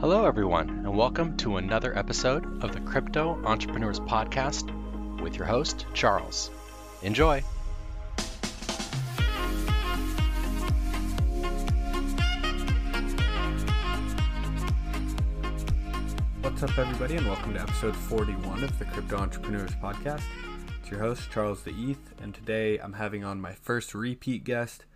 Hello, everyone, and welcome to another episode of the Crypto Entrepreneurs Podcast with your host, Charles. Enjoy. What's up, everybody, and welcome to episode 41 of the Crypto Entrepreneurs Podcast. It's your host, Charles the ETH, and today I'm having on my first repeat guest.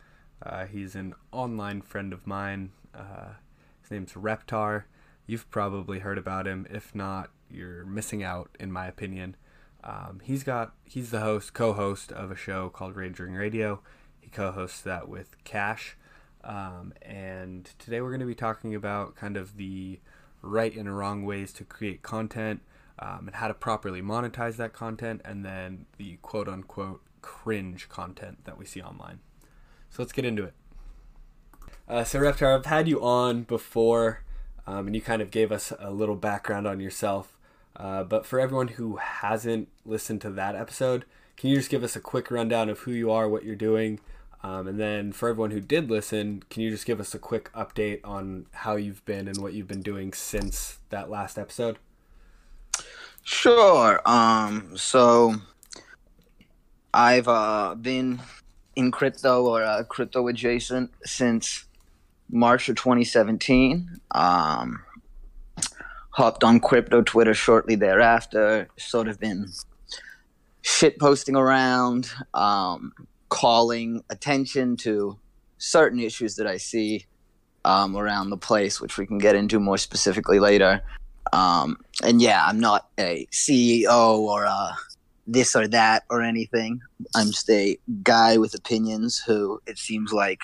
Uh, he's an online friend of mine. Uh, his name's Reptar. You've probably heard about him. If not, you're missing out, in my opinion. Um, he's got he's the host, co-host of a show called Rangering Radio. He co-hosts that with Cash, um, and today we're going to be talking about kind of the right and wrong ways to create content um, and how to properly monetize that content, and then the quote unquote cringe content that we see online. So let's get into it. Uh, so Reptar, I've had you on before um, and you kind of gave us a little background on yourself. Uh, but for everyone who hasn't listened to that episode, can you just give us a quick rundown of who you are, what you're doing? Um, and then for everyone who did listen, can you just give us a quick update on how you've been and what you've been doing since that last episode? Sure. Um, so I've uh, been in crypto or uh, crypto adjacent since March of 2017. Um, hopped on crypto Twitter shortly thereafter. Sort of been shit posting around, um, calling attention to certain issues that I see um, around the place, which we can get into more specifically later. Um, and yeah, I'm not a CEO or a this or that or anything. I'm just a guy with opinions who it seems like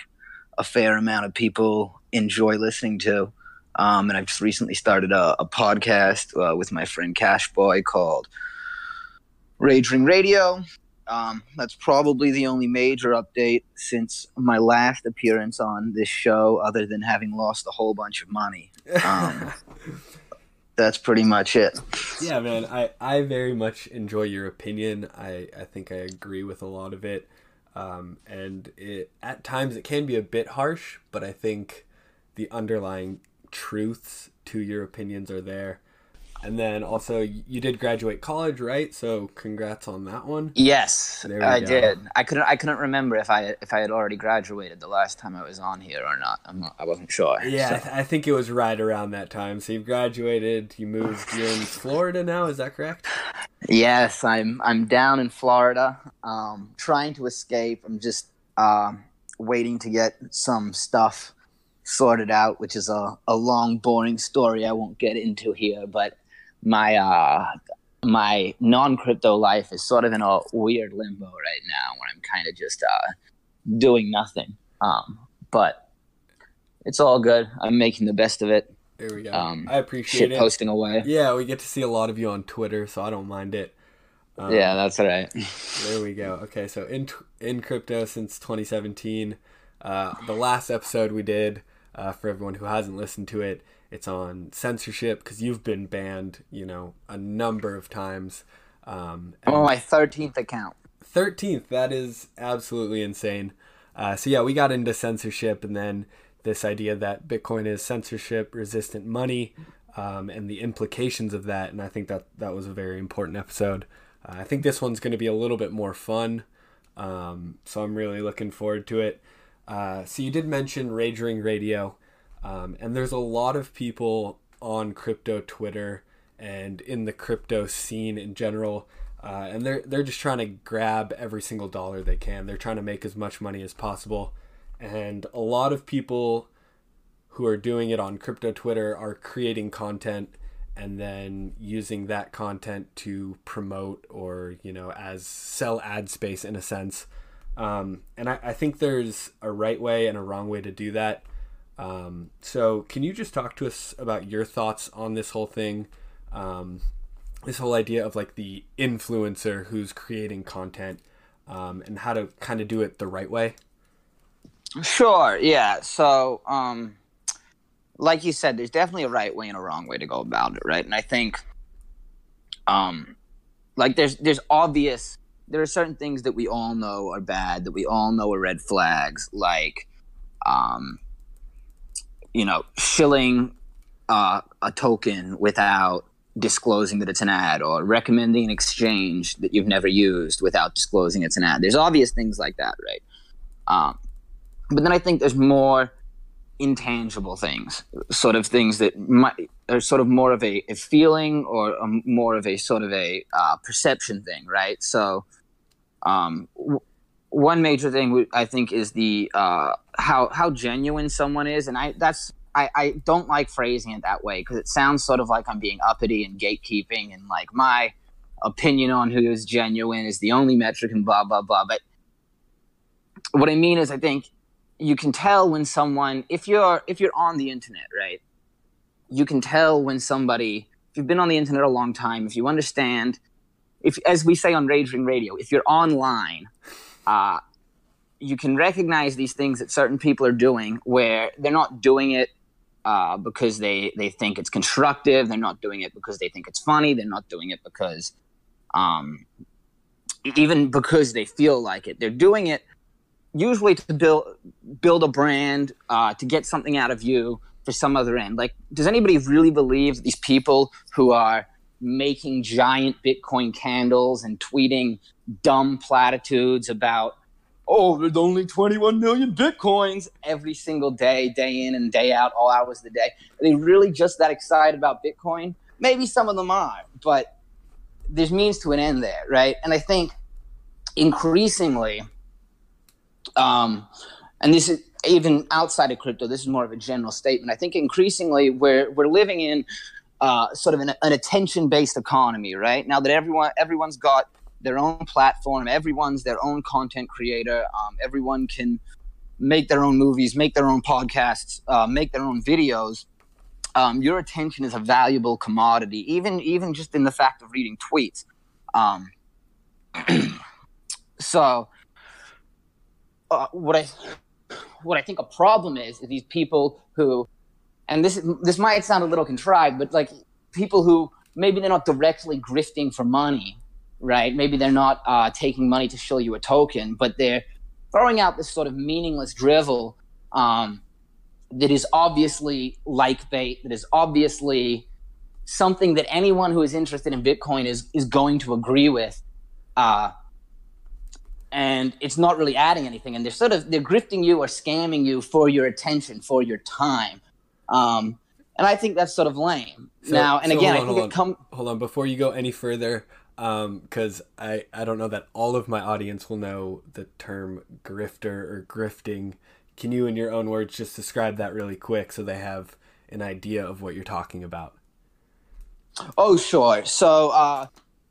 a fair amount of people enjoy listening to. Um, and I've just recently started a, a podcast uh, with my friend Cash Boy called Rage Ring Radio. Um, that's probably the only major update since my last appearance on this show, other than having lost a whole bunch of money. Um, that's pretty much it. Yeah, man, I, I very much enjoy your opinion. I, I think I agree with a lot of it. Um, and it, at times it can be a bit harsh, but I think the underlying truths to your opinions are there. And then also, you did graduate college, right? So, congrats on that one. Yes, I go. did. I couldn't. I couldn't remember if I if I had already graduated the last time I was on here or not. I'm not I wasn't sure. Yeah, so. I, th- I, think it was right around that time. So you've graduated. You moved. You're in Florida now. Is that correct? Yes, I'm. I'm down in Florida, um, trying to escape. I'm just uh, waiting to get some stuff sorted out, which is a, a long, boring story I won't get into here. But my uh, my non crypto life is sort of in a weird limbo right now, where I'm kind of just uh, doing nothing. Um, but it's all good. I'm making the best of it. There we go. Um, I appreciate shit it. posting away. Yeah, we get to see a lot of you on Twitter, so I don't mind it. Um, yeah, that's right. there we go. Okay, so in in crypto since 2017, uh, the last episode we did uh, for everyone who hasn't listened to it. It's on censorship because you've been banned, you know, a number of times. Um, I'm on my 13th account. 13th. That is absolutely insane. Uh, so, yeah, we got into censorship and then this idea that Bitcoin is censorship resistant money um, and the implications of that. And I think that that was a very important episode. Uh, I think this one's going to be a little bit more fun. Um, so, I'm really looking forward to it. Uh, so you did mention Raging Radio, um, and there's a lot of people on crypto Twitter and in the crypto scene in general, uh, and they're they're just trying to grab every single dollar they can. They're trying to make as much money as possible, and a lot of people who are doing it on crypto Twitter are creating content and then using that content to promote or you know as sell ad space in a sense um, and I, I, think there's a right way and a wrong way to do that. Um, so, can you just talk to us about your thoughts on this whole thing? Um, this whole idea of like the influencer who's creating content um, and how to kind of do it the right way? Sure. Yeah. So, um, like you said, there's definitely a right way and a wrong way to go about it, right? And I think, um, like there's there's obvious there are certain things that we all know are bad, that we all know are red flags, like, um, you know, shilling uh, a token without disclosing that it's an ad or recommending an exchange that you've never used without disclosing it's an ad. There's obvious things like that, right? Um, but then I think there's more intangible things, sort of things that might are sort of more of a, a feeling or a, more of a sort of a uh, perception thing, right? So, um, w- one major thing I think is the uh, how how genuine someone is, and I that's I, I don't like phrasing it that way because it sounds sort of like I'm being uppity and gatekeeping and like my opinion on who is genuine is the only metric and blah blah blah. But what I mean is, I think you can tell when someone if you're if you're on the internet, right? You can tell when somebody if you've been on the internet a long time, if you understand, if as we say on Raging Radio, if you're online, uh, you can recognize these things that certain people are doing where they're not doing it uh, because they they think it's constructive. They're not doing it because they think it's funny. They're not doing it because, um, even because they feel like it. They're doing it usually to build build a brand, uh, to get something out of you for some other end. Like, does anybody really believe these people who are making giant Bitcoin candles and tweeting dumb platitudes about oh, there's only 21 million bitcoins every single day, day in and day out, all hours of the day. Are they really just that excited about Bitcoin? Maybe some of them are, but there's means to an end there, right? And I think increasingly, um, and this is even outside of crypto, this is more of a general statement. I think increasingly we're we're living in uh, sort of an, an attention based economy, right? Now that everyone everyone's got their own platform. Everyone's their own content creator. Um, everyone can make their own movies, make their own podcasts, uh, make their own videos. Um, your attention is a valuable commodity, even even just in the fact of reading tweets. Um, so, uh, what I what I think a problem is is these people who, and this this might sound a little contrived, but like people who maybe they're not directly grifting for money, right? Maybe they're not uh, taking money to show you a token, but they're throwing out this sort of meaningless drivel um, that is obviously like bait, that is obviously something that anyone who is interested in Bitcoin is is going to agree with. Uh, and it's not really adding anything. And they're sort of they're grifting you or scamming you for your attention, for your time. Um, and I think that's sort of lame. So, now, and so again, on, I think hold it come. Hold on, before you go any further, because um, I, I don't know that all of my audience will know the term grifter or grifting. Can you, in your own words, just describe that really quick so they have an idea of what you're talking about? Oh, sure. So, uh,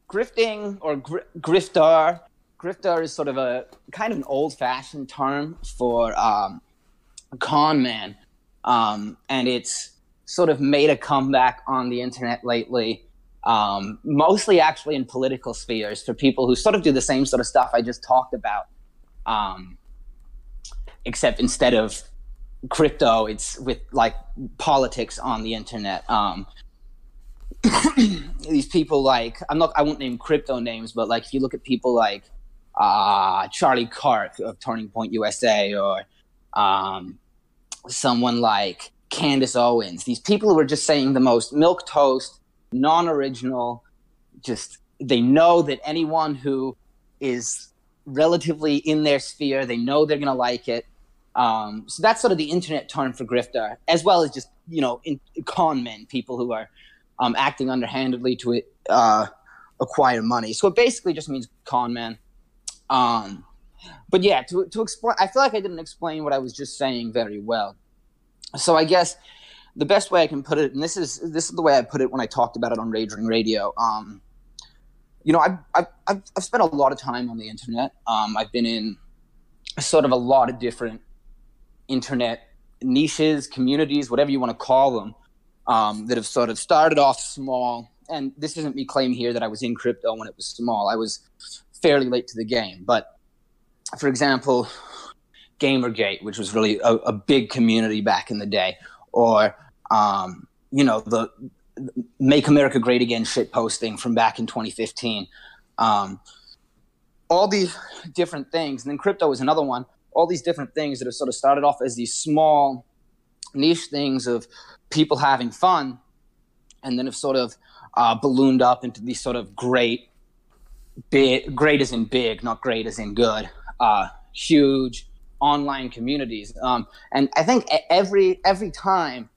grifting or gr- grifter, grifter is sort of a kind of an old fashioned term for um, a con man. Um, and it's sort of made a comeback on the internet lately um, mostly actually in political spheres for people who sort of do the same sort of stuff I just talked about. Um, except instead of crypto, it's with like politics on the internet. Um, these people like I'm not I won't name crypto names, but like if you look at people like uh, Charlie Kirk of Turning Point USA or um, someone like Candace Owens, these people who are just saying the most milk toast non-original just they know that anyone who is relatively in their sphere they know they're going to like it. Um, so that's sort of the internet term for grifter as well as just you know in, con men people who are um, acting underhandedly to uh, acquire money. So it basically just means con man um, but yeah to, to explain i feel like i didn't explain what i was just saying very well. So i guess the best way I can put it, and this is this is the way I put it when I talked about it on Raging Radio. Um, you know, I've, I've, I've spent a lot of time on the internet. Um, I've been in sort of a lot of different internet niches, communities, whatever you want to call them, um, that have sort of started off small. And this isn't me claiming here that I was in crypto when it was small. I was fairly late to the game. But for example, Gamergate, which was really a, a big community back in the day, or um, you know the "Make America Great Again" shit posting from back in 2015. Um, all these different things, and then crypto is another one. All these different things that have sort of started off as these small niche things of people having fun, and then have sort of uh, ballooned up into these sort of great, big, great as in big, not great as in good, uh, huge online communities. Um, and I think every every time,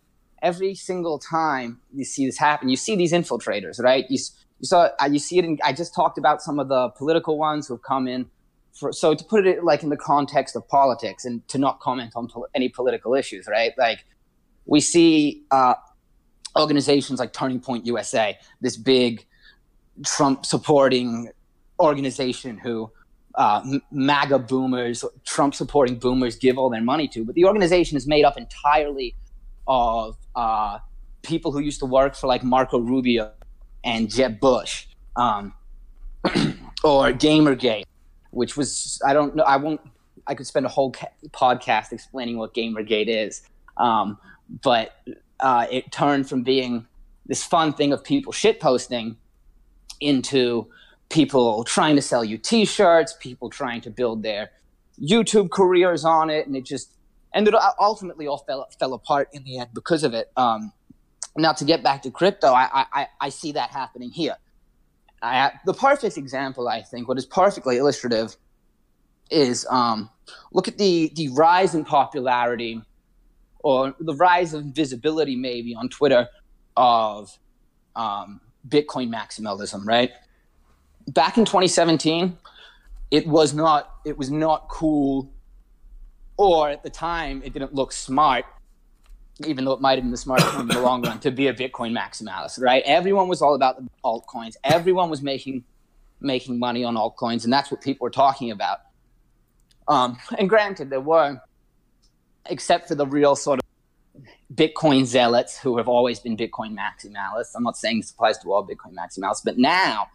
every single time you see this happen, you see these infiltrators, right? You, you saw uh, you see it. In, I just talked about some of the political ones who have come in. For, so to put it like in the context of politics and to not comment on pol- any political issues, right? Like we see uh, organizations like Turning Point USA, this big Trump supporting organization who uh, MAGA boomers, Trump supporting boomers give all their money to. But the organization is made up entirely of uh, people who used to work for like Marco Rubio and Jeb Bush um, or Gamergate, which was, I don't know, I won't, I could spend a whole ca- podcast explaining what Gamergate is. Um, but uh, it turned from being this fun thing of people shitposting into people trying to sell you t-shirts people trying to build their youtube careers on it and it just and it ultimately all fell, fell apart in the end because of it um, now to get back to crypto i, I, I see that happening here I, the perfect example i think what is perfectly illustrative is um, look at the the rise in popularity or the rise of visibility maybe on Twitter of um, Bitcoin maximalism, right? Back in 2017, it was not it was not cool, or at the time it didn't look smart, even though it might have been the smart thing in the long run to be a Bitcoin maximalist, right? Everyone was all about the altcoins. Everyone was making making money on altcoins, and that's what people were talking about. Um, and granted, there were except for the real sort of Bitcoin zealots who have always been Bitcoin maximalists. I'm not saying this applies to all Bitcoin maximalists, but now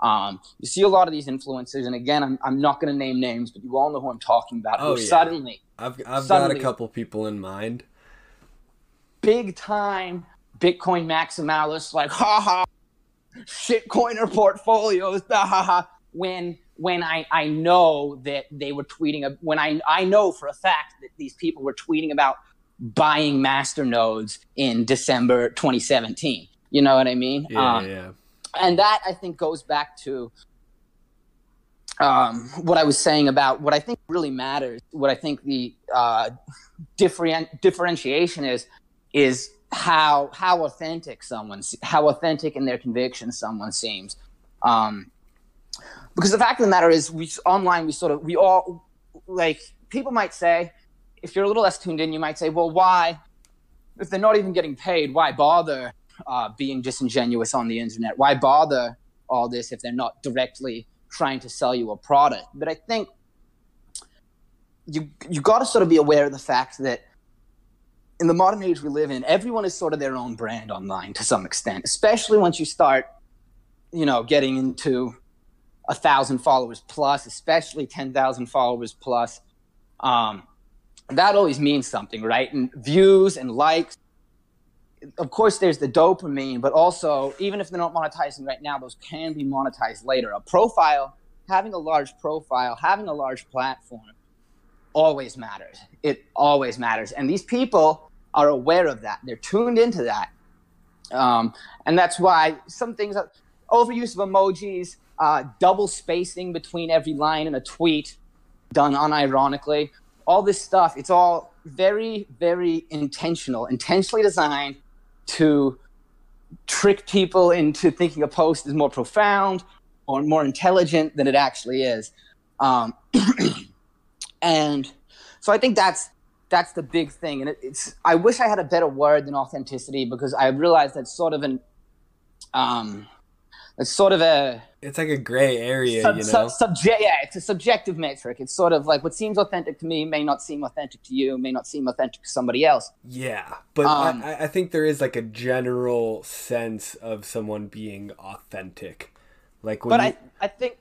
um, you see a lot of these influencers, and again, I'm, I'm not going to name names, but you all know who I'm talking about. Oh, yeah. Suddenly, I've, I've suddenly, got a couple people in mind. Big time Bitcoin maximalists, like, ha ha, shitcoiner portfolios, ha ha. When when I, I know that they were tweeting when I I know for a fact that these people were tweeting about buying master nodes in December 2017. You know what I mean? Yeah, um, yeah. And that I think goes back to um, what I was saying about what I think really matters. What I think the uh, different differentiation is is how how authentic someone how authentic in their conviction someone seems. Um, because the fact of the matter is we online we sort of we all like people might say if you're a little less tuned in you might say well why if they're not even getting paid why bother uh, being disingenuous on the internet why bother all this if they're not directly trying to sell you a product but i think you you got to sort of be aware of the fact that in the modern age we live in everyone is sort of their own brand online to some extent especially once you start you know getting into a thousand followers plus, especially ten thousand followers plus. Um, that always means something, right? And views and likes. Of course, there's the dopamine, but also, even if they're not monetizing right now, those can be monetized later. A profile, having a large profile, having a large platform, always matters. It always matters. And these people are aware of that. They're tuned into that. Um, and that's why some things, overuse of emojis, uh, double spacing between every line in a tweet done unironically. All this stuff, it's all very, very intentional, intentionally designed to trick people into thinking a post is more profound or more intelligent than it actually is. Um, and so I think that's that's the big thing. And it, it's I wish I had a better word than authenticity because I realized that's sort of an um, it's sort of a it's like a gray area sub, you know? sub, subject yeah it's a subjective metric. It's sort of like what seems authentic to me may not seem authentic to you may not seem authentic to somebody else. Yeah but um, I, I think there is like a general sense of someone being authentic. Like but you... I, I think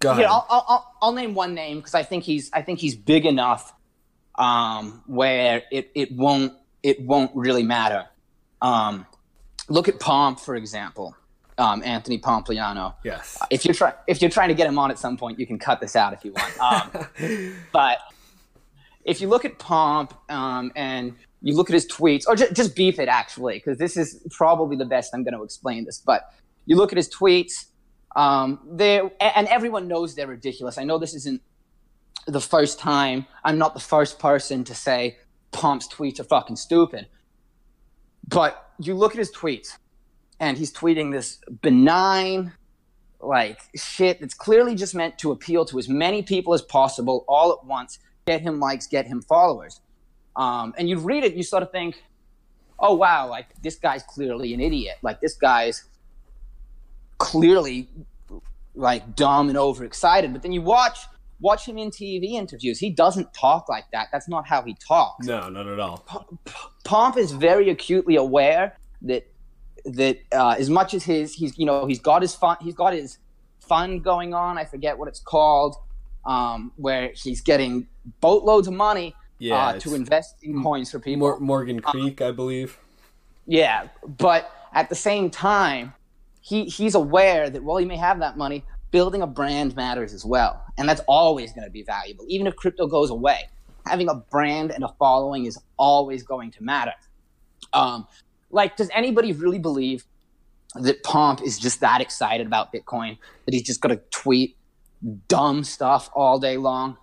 Go ahead. I'll, I'll, I'll name one name because I think he's I think he's big enough um, where it, it won't it won't really matter. Um, look at Pomp for example um, Anthony Pompliano. Yes. Uh, if you're trying if you're trying to get him on at some point, you can cut this out if you want. Um, but if you look at Pomp um, and you look at his tweets, or just, just beef it actually, because this is probably the best I'm going to explain this. But you look at his tweets, um, they and everyone knows they're ridiculous. I know this isn't the first time. I'm not the first person to say Pomp's tweets are fucking stupid. But you look at his tweets, and he's tweeting this benign, like shit that's clearly just meant to appeal to as many people as possible all at once, get him likes, get him followers. Um, and you read it, you sort of think, oh wow, like this guy's clearly an idiot. Like this guy's clearly like dumb and overexcited. But then you watch watch him in TV interviews. He doesn't talk like that. That's not how he talks. No, not at all. Pomp is very acutely aware that that uh, as much as his he's you know he's got his fun he's got his fund going on. I forget what it's called, um, where he's getting boatloads of money Yeah, uh, to invest in coins for people. Mor- Morgan Creek, I believe. Yeah, but at the same time, he he's aware that while he may have that money, building a brand matters as well, and that's always going to be valuable, even if crypto goes away. Having a brand and a following is always going to matter. Um, like, does anybody really believe that Pomp is just that excited about Bitcoin that he's just going to tweet dumb stuff all day long?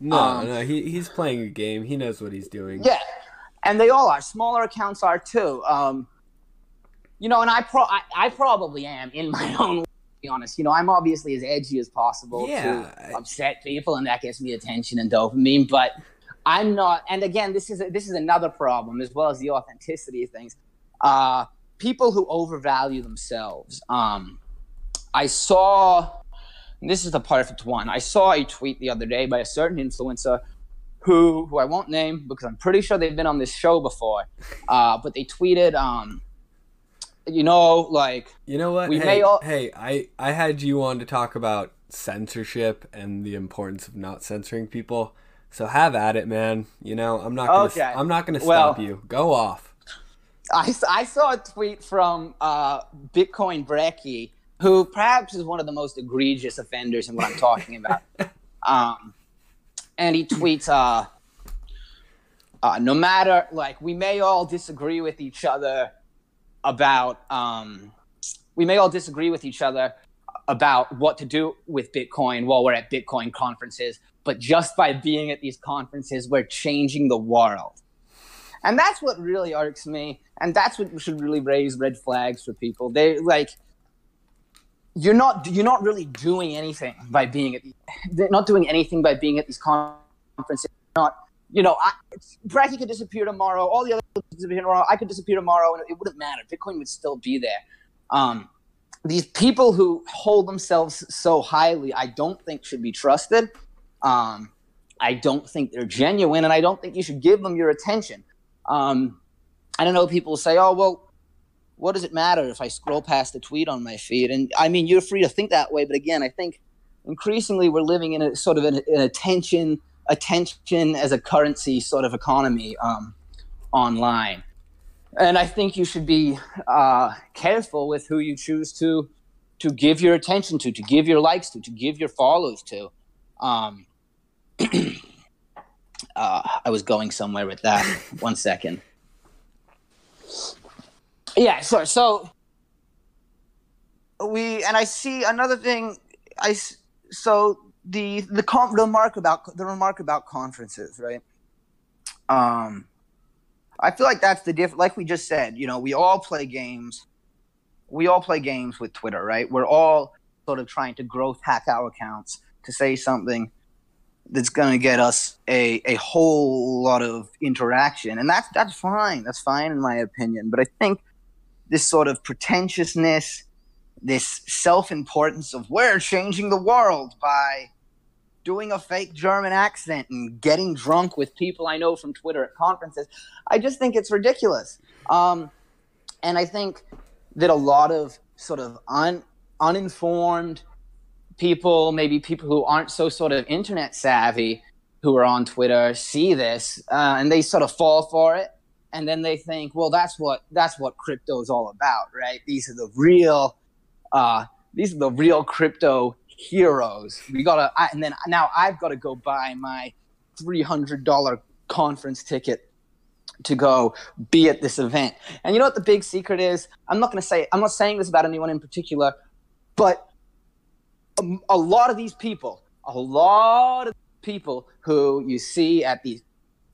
No, Um, no, he, he's playing a game. He knows what he's doing. Yeah, and they all are. Smaller accounts are too. Um, you know, and I pro I, I probably am in my own. way, To be honest, you know, I'm obviously as edgy as possible Yeah, to upset people, and that gets me attention and dopamine. But I'm not. And again, this is a, this is another problem as well as the authenticity of things. Uh, people who overvalue themselves. Um, I saw. This is the perfect one. I saw a tweet the other day by a certain influencer who who I won't name because I'm pretty sure they've been on this show before. Uh, but they tweeted, um, you know, like You know what? We hey, may all- hey, I I had you on to talk about censorship and the importance of not censoring people. So have at it, man. You know, I'm not gonna Okay. I'm not gonna Well- stop you. Go off. I, I saw a tweet from uh, Bitcoin Brecky, who perhaps is one of the most egregious offenders in what I'm talking about. um, and he tweets, uh, uh, no matter, like, we may all disagree with each other about, um, we may all disagree with each other about what to do with Bitcoin while we're at Bitcoin conferences, but just by being at these conferences, we're changing the world. And that's what really irks me. And that's what should really raise red flags for people. They like you're not you're not really doing anything by being at the, they're not doing anything by being at these conferences. Not you know, I, Bracky could disappear tomorrow. All the other could disappear tomorrow. I could disappear tomorrow, and it wouldn't matter. Bitcoin would still be there. Um, these people who hold themselves so highly, I don't think should be trusted. Um, I don't think they're genuine, and I don't think you should give them your attention. Um, I don't know. People say, "Oh, well, what does it matter if I scroll past a tweet on my feed?" And I mean, you're free to think that way, but again, I think increasingly we're living in a sort of an, an attention, attention as a currency sort of economy um, online, and I think you should be uh, careful with who you choose to to give your attention to, to give your likes to, to give your follows to. Um, uh, I was going somewhere with that. One second. Yeah, sure. So we and I see another thing. I so the the con- the remark about the remark about conferences, right? Um, I feel like that's the diff. Like we just said, you know, we all play games. We all play games with Twitter, right? We're all sort of trying to growth hack our accounts to say something that's going to get us a, a whole lot of interaction. And that's that's fine. That's fine in my opinion. But i think this sort of pretentiousness this self-importance of we're changing the world by doing a fake german accent and getting drunk with people i know from twitter at conferences i just think it's ridiculous. Um, and i think that a lot of sort of un, uninformed people, maybe people who aren't so sort of internet savvy, who are on Twitter, see this uh, and they sort of fall for it, and then they think, well, that's what that's what crypto is all about, right? These are the real, uh, these are the real crypto heroes. We gotta, I, and then now I've got to go buy my three hundred dollar conference ticket to go be at this event. And you know what the big secret is? I'm not going to say I'm not saying this about anyone in particular, but a, a lot of these people, a lot of people who you see at the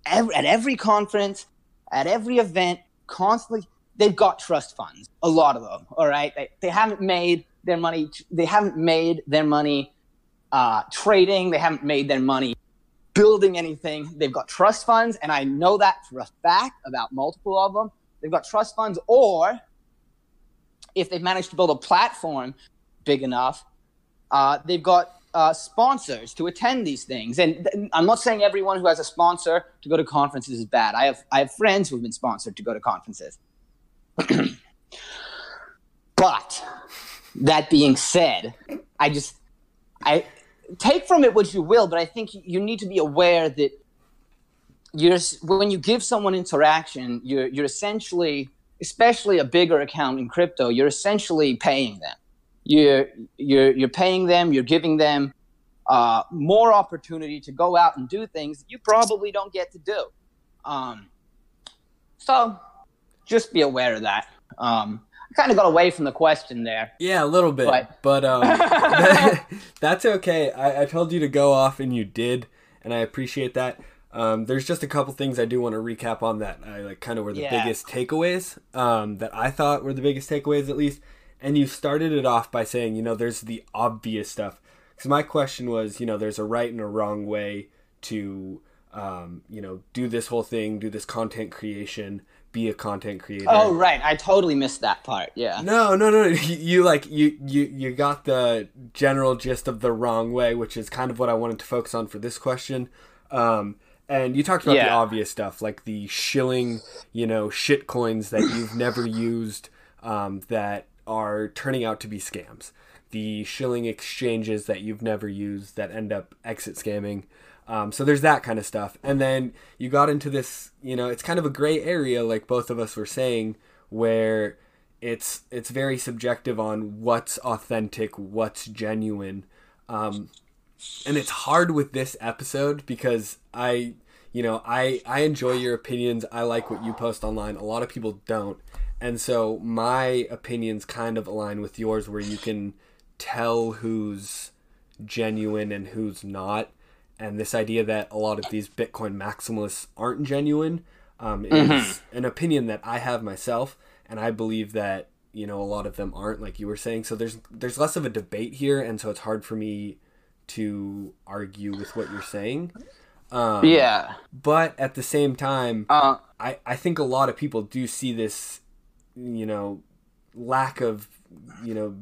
every, at every conference, at every event, constantly they've got trust funds. A lot of them, all right. They, they haven't made their money. They haven't made their money uh, trading. They haven't made their money building anything. They've got trust funds, and I know that for a fact about multiple of them. They've got trust funds, or if they've managed to build a platform big enough, uh, they've got uh, sponsors to attend these things. And th- I'm not saying everyone who has a sponsor to go to conferences is bad. I have I have friends who've been sponsored to go to conferences. but that being said, I just I take from it what you will, but I think you need to be aware that you're when you give someone interaction, you're you're essentially, especially a bigger account in crypto, you're essentially paying them. You're you're you're paying them. You're giving them uh, more opportunity to go out and do things you probably don't get to do. Um, so just be aware of that. Um, I kind of got away from the question there. Yeah, a little bit, but, but um, that's okay. I, I told you to go off, and you did, and I appreciate that. Um, there's just a couple things I do want to recap on that I like kind of were the Yeah. biggest takeaways um, that I thought were the biggest takeaways at least. And you started it off by saying, you know, there's the obvious stuff. Because my question was, you know, there's a right and a wrong way to, um, you know, do this whole thing, do this content creation, be a content creator. Oh right, I totally missed that part. Yeah. No, no, no. You, you like you you you got the general gist of the wrong way, which is kind of what I wanted to focus on for this question. Um, and you talked about the obvious stuff, like the shilling, you know, shit coins that you've never used, um, that are turning out to be scams. The shilling exchanges that you've never used that end up exit scamming. Um, so there's that kind of stuff. And then you got into this, you know, it's kind of a gray area, like both of us were saying, where it's it's very subjective on what's authentic, what's genuine. Um, and it's hard with this episode because I, you know, I I enjoy your opinions. I like what you post online. A lot of people don't. And so my opinions kind of align with yours where you can tell who's genuine and who's not. And this idea that a lot of these Bitcoin maximalists aren't genuine um, is an opinion that I have myself, and I believe that you know a lot of them aren't, like you were saying. So there's there's less of a debate here, and so it's hard for me to argue with what you're saying. Um, Yeah. But at the same time, Uh, I, I think a lot of people do see this, you know, lack of, you know,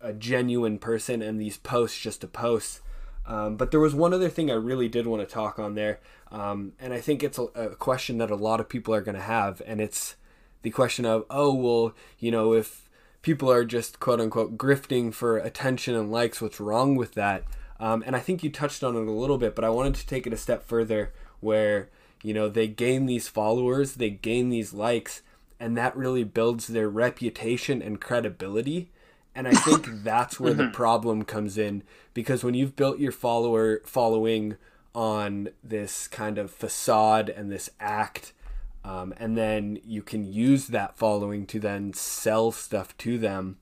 a genuine person and these posts just to post. Um, but there was one other thing I really did want to talk on there, um, and I think it's a, a question that a lot of people are going to have, and it's the question of, oh, well, you know, if people are just quote unquote grifting for attention and likes, what's wrong with that? Um, and I think you touched on it a little bit, but I wanted to take it a step further where, you know, they gain these followers, they gain these likes, and that really builds their reputation and credibility. And I think that's where the problem comes in because when you've built your follower following on this kind of facade and this act, um, and then you can use that following to then sell stuff to them,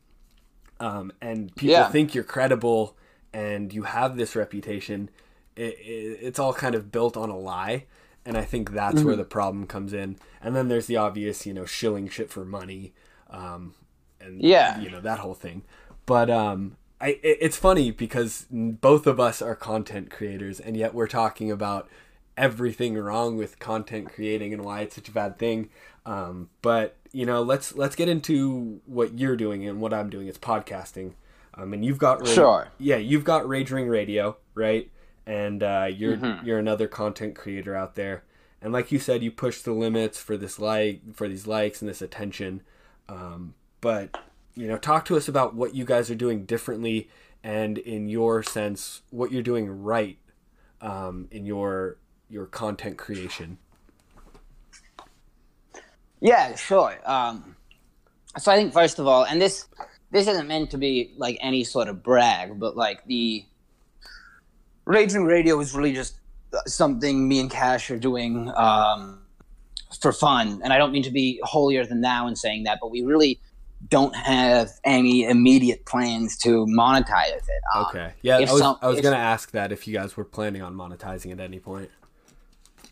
um, and people Yeah. think you're credible and you have this reputation. It, it, it's all kind of built on a lie, and I think that's Mm-hmm. where the problem comes in. And then there's the obvious, you know, shilling shit for money, um, and Yeah. you know that whole thing. But um, I it, it's funny because both of us are content creators, and yet we're talking about everything wrong with content creating and why it's such a bad thing. Um, but you know, let's let's get into what you're doing and what I'm doing. It's podcasting. Um, and you've got Ra- Sure. yeah, you've got Rage Ring Radio, right? And uh, you're you're another content creator out there. And like you said, you push the limits for this like for these likes and this attention. Um, but you know, talk to us about what you guys are doing differently, and in your sense, what you're doing right um, in your your content creation. Yeah, sure. Um, so I think first of all, and this this isn't meant to be like any sort of brag, but like the Raging Radio is really just something me and Cash are doing um, for fun, and I don't mean to be holier than thou in saying that, but we really don't have any immediate plans to monetize it. Um, Okay. Yeah, I was, some- I was going to ask that if you guys were planning on monetizing at any point.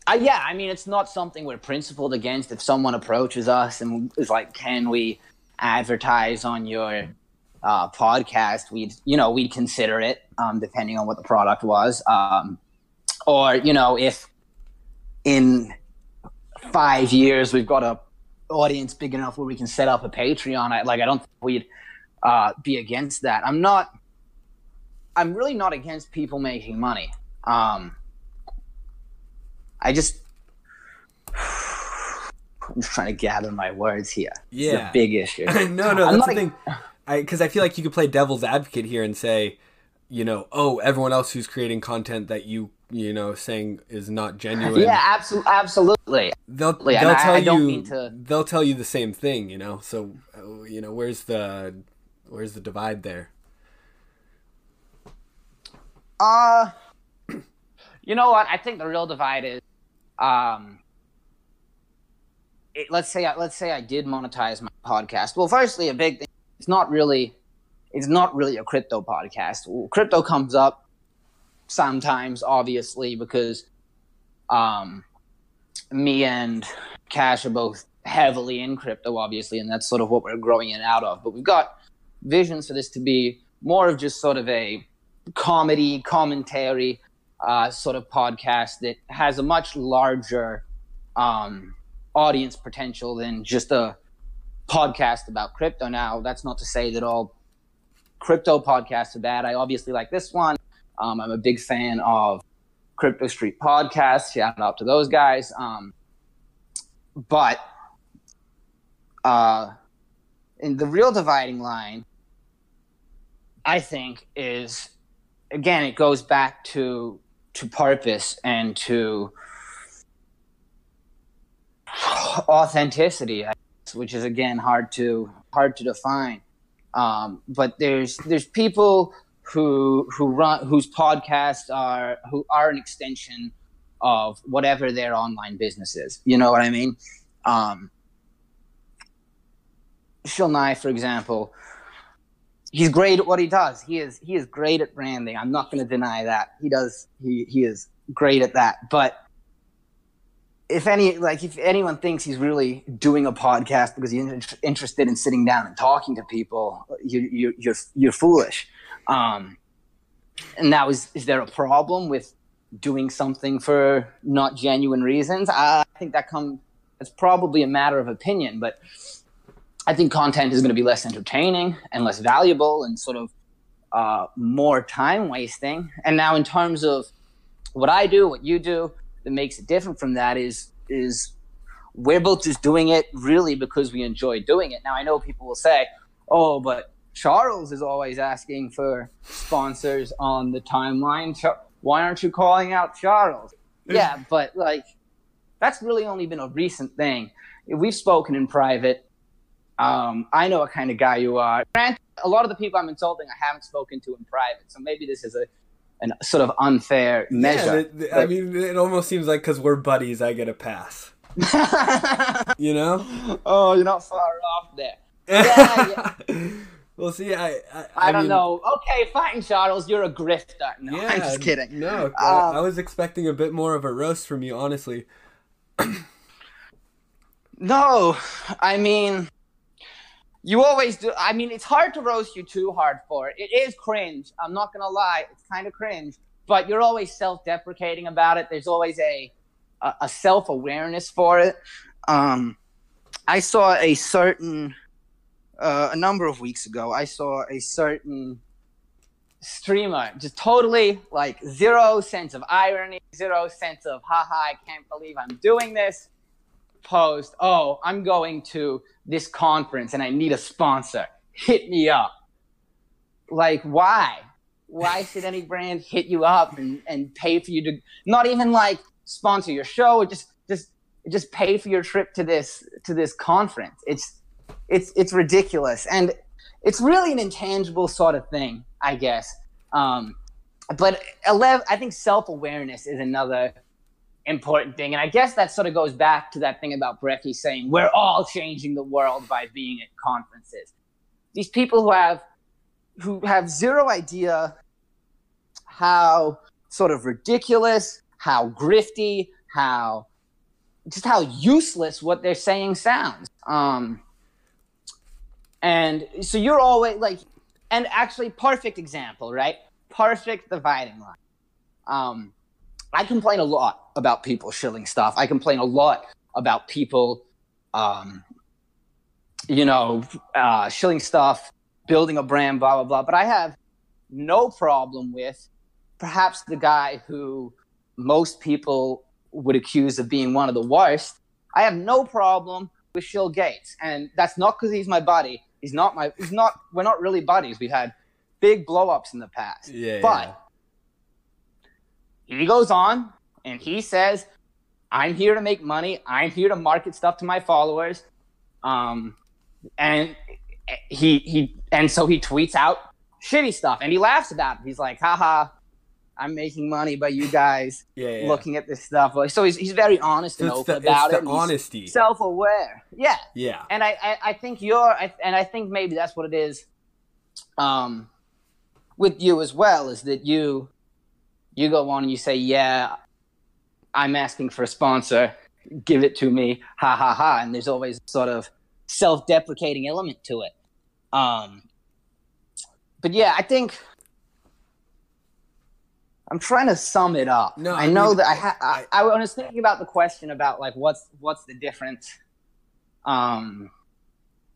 Uh, yeah, I mean, it's not something we're principled against. If someone approaches us and is like, "Can we advertise on your uh, podcast?" We'd, you know, we'd consider it, um, depending on what the product was, um, or you know, if in five years we've got a audience big enough where we can set up a Patreon. I, like, I don't think we'd uh, be against that. I'm not. I'm really not against people making money. Um, I just I'm just trying to gather my words here. It's Yeah. a big issue. no, no, I'm that's not the a- thing. Because I, feel like you could play devil's advocate here and say, you know, oh, everyone else who's creating content that you, you know, saying is not genuine. yeah, absolutely, absolutely. they'll they'll I- tell I you don't mean to- they'll tell you the same thing, you know. So, uh, you know, where's the where's the divide there? Uh, you know what? I think the real divide is, um, it, let's say I, let's say I did monetize my podcast. Well, firstly, a big thing. It's not really, it's not really a crypto podcast. Crypto comes up sometimes, obviously, because, um, me and Cash are both heavily in crypto, obviously, and that's sort of what we're growing it out of. But we've got visions for this to be more of just sort of a comedy commentary uh, sort of podcast that has a much larger um, audience potential than just a podcast about crypto. Now, that's not to say that all crypto podcasts are bad. I obviously like this one. Um, I'm a big fan of Crypto Street Podcast. Shout out to those guys. Um, but uh, in the real dividing line, I think is again it goes back to to purpose and to authenticity, I which is again hard to hard to define. Um, but there's there's people who who run whose podcasts are who are an extension of whatever their online business is. You know what I mean? Um, Phil Nye, for example, he's great at what he does. He is he is great at branding. I'm not going to deny that. He does. He he is great at that. But if any like if anyone thinks he's really doing a podcast because he's in- interested in sitting down and talking to people, you you you're you're foolish. Um, and now is is there a problem with doing something for not genuine reasons? I think that come it's probably a matter of opinion, but I think content is going to be less entertaining and less valuable and sort of uh, more time wasting. And now, in terms of what I do, what you do, that makes it different from that is is we're both just doing it really because we enjoy doing it. Now, I know people will say, "Oh, but Charles is always asking for sponsors on the timeline. Why aren't you calling out Charles?" yeah, but like that's really only been a recent thing. We've spoken in private. Um, I know what kind of guy you are. Granted, a lot of the people I'm insulting, I haven't spoken to in private, so maybe this is a an sort of unfair measure. Yeah, th- th- I mean, it almost seems like because we're buddies, I get a pass. You know? oh, you're not far off there. Yeah, well, see, I I, I, don't mean, know. Okay, fine, Charles. You're a grifter. No, Yeah, I'm just kidding. No, I, Um, I was expecting a bit more of a roast from you, honestly. No, I mean, you always do. I mean, it's hard to roast you too hard for it. It is cringe. I'm not gonna lie. It's kind of cringe, but you're always self-deprecating about it. There's always a a, a self-awareness for it. Um, I saw a certain uh, a number of weeks ago. I saw a certain streamer just totally like zero sense of irony, zero sense of haha, I can't believe I'm doing this post, oh, I'm going to this conference and I need a sponsor. Hit me up. Like, why? Why should any brand hit you up and, and pay for you to not even like sponsor your show just just just pay for your trip to this to this conference? It's it's it's ridiculous. And it's really an intangible sort of thing, I guess. Um, but 11, I think self awareness is another important thing. And I guess that sort of goes back to that thing about Brecky saying, we're all changing the world by being at conferences. These people who have, who have zero idea how sort of ridiculous, how grifty, how just how useless what they're saying sounds. Um, and so you're always like, and actually, perfect example, right? Perfect dividing line. Um, I complain a lot about people shilling stuff. I complain a lot about people, um, you know, uh, shilling stuff, building a brand, blah, blah, blah. But I have no problem with perhaps the guy who most people would accuse of being one of the worst. I have no problem with Shill Gates. And that's not because he's my buddy. He's not my, he's not, we're not really buddies. We've had big blowups in the past. Yeah. But yeah he goes on and he says, I'm here to make money. I'm here to market stuff to my followers. Um, and he, he, and so he tweets out shitty stuff and he laughs about it. He's like, haha, I'm making money by you guys yeah, yeah. looking at this stuff. So he's, he's very honest and open the, about the it. honesty. Self aware. Yeah. Yeah. And I, I, I think you're, I, and I think maybe that's what it is um, with you as well, is that you, you go on and you say, "Yeah, I'm asking for a sponsor. Give it to me." Ha ha ha! And there's always sort of self-deprecating element to it. Um, but yeah, I think I'm trying to sum it up. No, I, I know mean, that I, ha- I, I I was thinking about the question about like what's what's the difference. Um,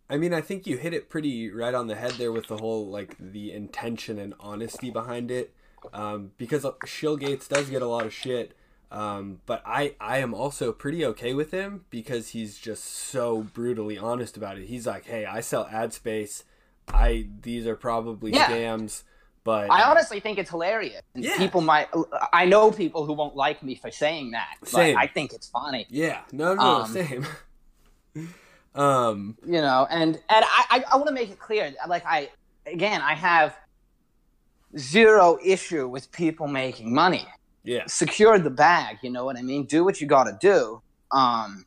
I mean, I think you hit it pretty right on the head there with the whole like the intention and honesty behind it um, because Shill Gates does get a lot of shit. Um, but I, I am also pretty okay with him because he's just so brutally honest about it. He's like, "Hey, I sell ad space. I these are probably Yeah. scams." But I honestly think it's hilarious. And Yeah. People might. I know people who won't like me for saying that, but Same. I think it's funny. yeah, no, no, Um, same. um, you know and and i i, I want to make it clear like i again i have zero issue with people making money. Yeah, secure the bag you know what i mean? Do what you got to do. Um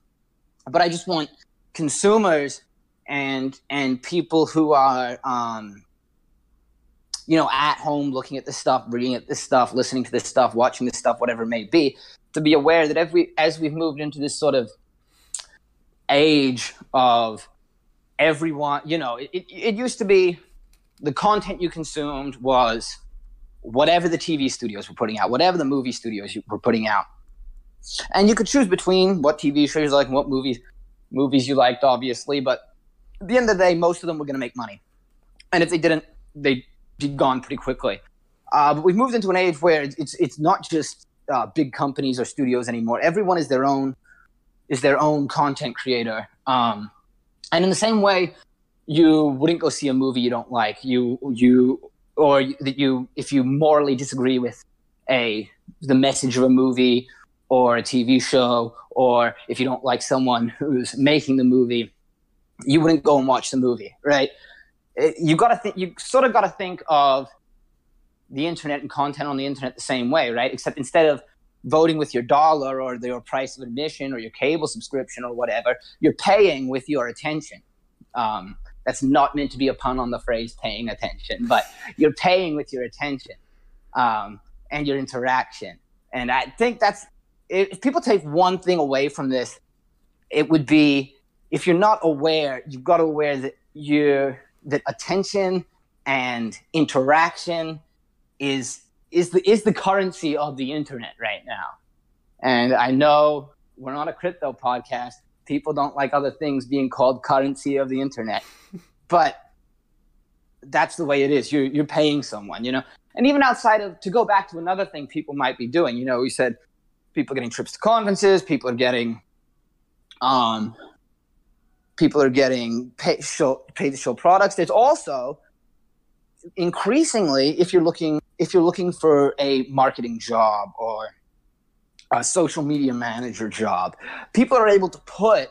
but i just want consumers and and people who are um you know at home looking at this stuff reading at this stuff listening to this stuff watching this stuff whatever it may be to be aware that every as we've moved into this sort of age of everyone you know it, it, it used to be the content you consumed was whatever the tv studios were putting out whatever the movie studios were putting out. And you could choose between what tv shows you like and what movies movies you liked obviously but at the end of the day most of them were going to make money. And if they didn't they'd be gone pretty quickly. Uh, but we've moved into an age where it's it's not just uh, big companies or studios anymore. Everyone is their own is their own content creator. Um, and in the same way, you wouldn't go see a movie you don't like. You you or that you if you morally disagree with a the message of a movie or a TV show, or if you don't like someone who's making the movie, you wouldn't go and watch the movie, right? You got to think. You sort of got to think of the internet and content on the internet the same way, right? Except instead of voting with your dollar or your price of admission or your cable subscription or whatever, you're paying with your attention. Um, that's not meant to be a pun on the phrase paying attention, but you're paying with your attention um, and your interaction. And I think that's if people take one thing away from this, it would be if you're not aware, you've got to aware that you're that attention and interaction is is the is the currency of the internet right now. And I know we're not a crypto podcast. People don't like other things being called currency of the internet. But that's the way it is. You're you're paying someone, you know. And even outside of to go back to another thing people might be doing, you know, we said people are getting trips to conferences, people are getting um people are getting pay, show, pay to show products. There's also increasingly if you're looking if you're looking for a marketing job or a social media manager job, people are able to put